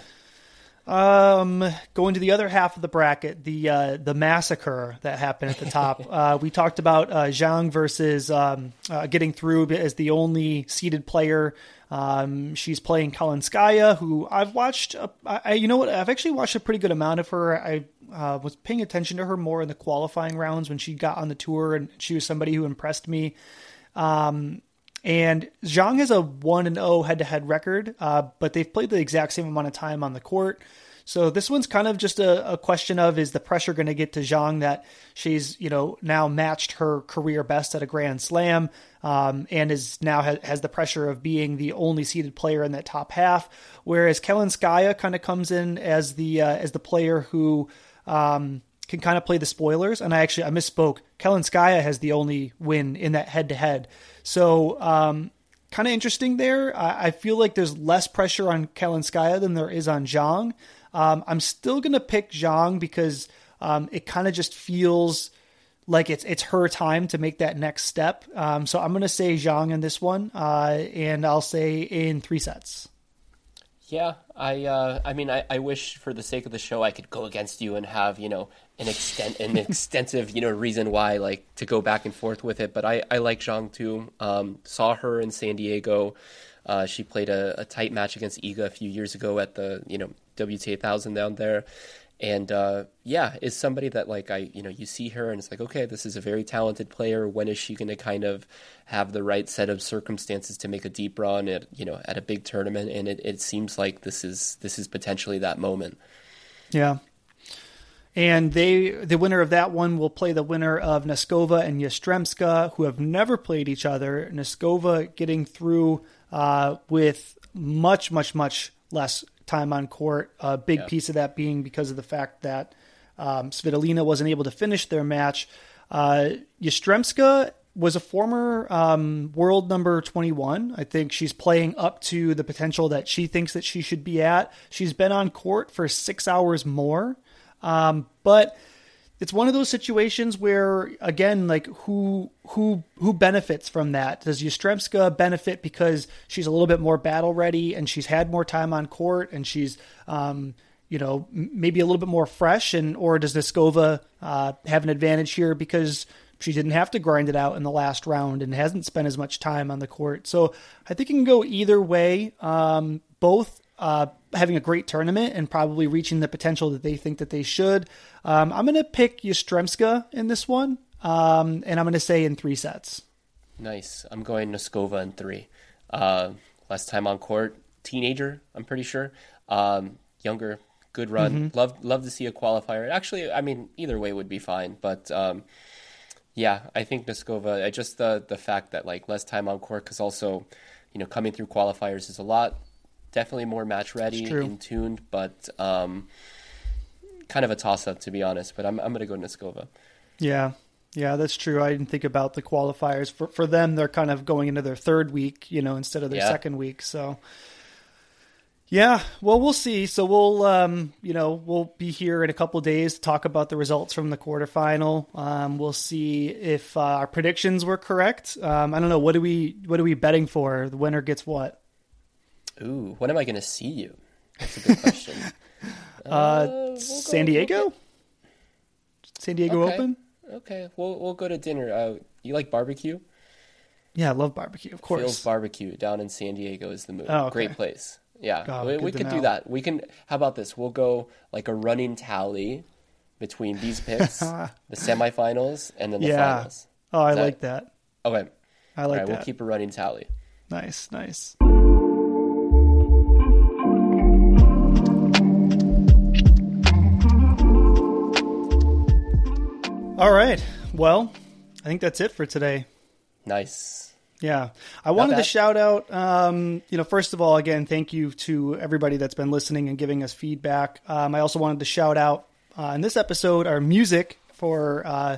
Um, going to the other half of the bracket, the uh, the massacre that happened at the top. uh, we talked about uh, Zhang versus um, uh, getting through as the only seeded player um, she's playing Kalinskaya, who I've watched. A, I, you know what? I've actually watched a pretty good amount of her. I uh, was paying attention to her more in the qualifying rounds when she got on the tour, and she was somebody who impressed me. Um, and Zhang has a one and zero head to head record, uh, but they've played the exact same amount of time on the court. So this one's kind of just a, a question of is the pressure going to get to Zhang that she's you know now matched her career best at a Grand Slam um, and is now has, has, the pressure of being the only seeded player in that top half, whereas Kalinskaya kind of comes in as the uh, as the player who. Um, can kind of play the spoilers. And I actually I misspoke. Kalinskaya has the only win in that head to head. So um, kind of interesting there. I, I, feel like there's less pressure on Kalinskaya than there is on Zhang. Um, I'm still gonna pick Zhang because um, it kind of just feels like it's it's her time to make that next step. Um, so I'm gonna say Zhang in this one, uh, and I'll say in three sets. Yeah, I uh, I mean I, I wish for the sake of the show I could go against you and have, you know, an extent an extensive, you know, reason why like to go back and forth with it. But I, I like Zhang too. Um, saw her in San Diego. Uh, she played a, a, tight match against Iga a few years ago at the, you know, WTA thousand down there and uh, yeah, is somebody that like I you know you see her and it's like okay, this is a very talented player. When is she going to kind of have the right set of circumstances to make a deep run at you know at a big tournament? And it, it seems like this is this is potentially that moment. Yeah. And they, the winner of that one will play the winner of Noskova and Yastremska, who have never played each other. Noskova getting through uh, with much, much, much less time on court. A big yep. piece of that being because of the fact that um, Svitolina wasn't able to finish their match. Uh, Yastremska was a former um, world number 21. I think she's playing up to the potential that she thinks that she should be at. She's been on court for six hours more. Um, but it's one of those situations where again like who who who benefits from that? Does Yastremska benefit because she's a little bit more battle ready and she's had more time on court and she's um, you know maybe a little bit more fresh and or does Noskova uh, have an advantage here because she didn't have to grind it out in the last round and hasn't spent as much time on the court? So I think it can go either way. Um, both uh, having a great tournament and probably reaching the potential that they think that they should. Um, I'm going to pick Yastremska in this one, um, and I'm going to say in three sets. Nice. I'm going Noskova in three. Uh, last time on court, teenager. I'm pretty sure. Um, younger, good run. Mm-hmm. Love love to see a qualifier. Actually, I mean, either way would be fine. But um, yeah, I think Noskova. I just the the fact that like less time on court, because also, you know, coming through qualifiers is a lot definitely more match ready and tuned, but um, kind of a toss up to be honest. But I'm I'm going to go Noskova. Yeah, yeah, that's true. I didn't think about the qualifiers for for them. They're kind of going into their third week, you know, instead of their yeah. second week. So. Yeah, well, we'll see. So we'll, um, you know, we'll be here in a couple days to talk about the results from the quarterfinal. Um, we'll see if uh, our predictions were correct. Um, I don't know. What are we, what are we betting for? The winner gets what? Ooh, when am I going to see you? That's a good question. uh, uh we'll San go, Diego. We'll San Diego okay. Open. Okay, we'll we'll go to dinner. Uh, you like barbecue? Yeah, I love barbecue. Of course, Phil's Barbecue down in San Diego is the move. Oh, okay. Great place. Yeah, God, we, we could do that. We can. How about this? We'll go like a running tally between these picks, the semifinals, and then the yeah. finals. Oh, I that, like that. Okay, I like that. We'll keep a running tally. Nice, nice. All right. Well, I think that's it for today. Nice. Yeah. I wanted to shout out, um, you know, first of all, again, thank you to everybody that's been listening and giving us feedback. Um, I also wanted to shout out uh, in this episode our music for, uh,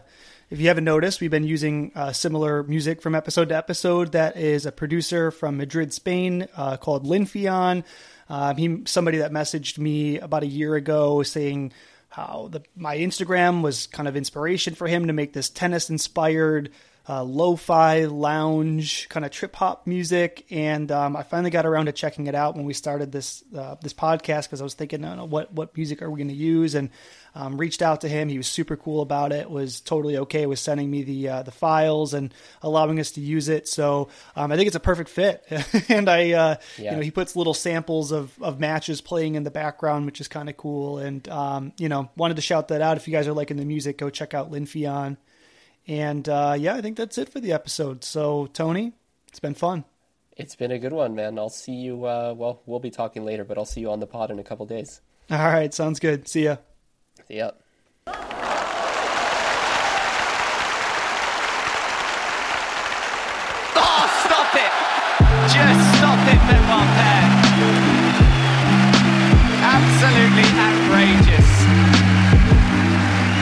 if you haven't noticed, we've been using uh, similar music from episode to episode. That is a producer from Madrid, Spain, uh, called Linfion. Um, he somebody that messaged me about a year ago saying how the my Instagram was kind of inspiration for him to make this tennis inspired uh, lo-fi lounge kind of trip hop music, and um, I finally got around to checking it out when we started this uh, this podcast because I was thinking, no, no, what what music are we going to use? And um, reached out to him. He was super cool about it. Was totally okay with sending me the uh, the files and allowing us to use it. So um, I think it's a perfect fit. and I, uh, yeah. you know, he puts little samples of of matches playing in the background, which is kind of cool. And um, you know, wanted to shout that out. If you guys are liking the music, go check out Linfion. And uh, yeah, I think that's it for the episode. So, Tony, it's been fun. It's been a good one, man. I'll see you. Uh, well, we'll be talking later, but I'll see you on the pod in a couple days. All right, sounds good. See ya. See ya. Oh, stop it! Just stop it, Benoit Paire. Absolutely outrageous.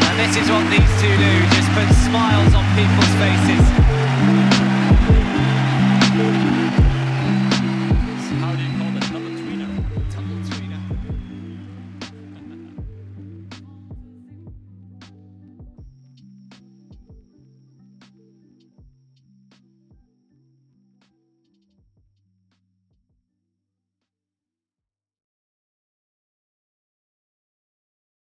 And this is what these two do, smiles on people's faces.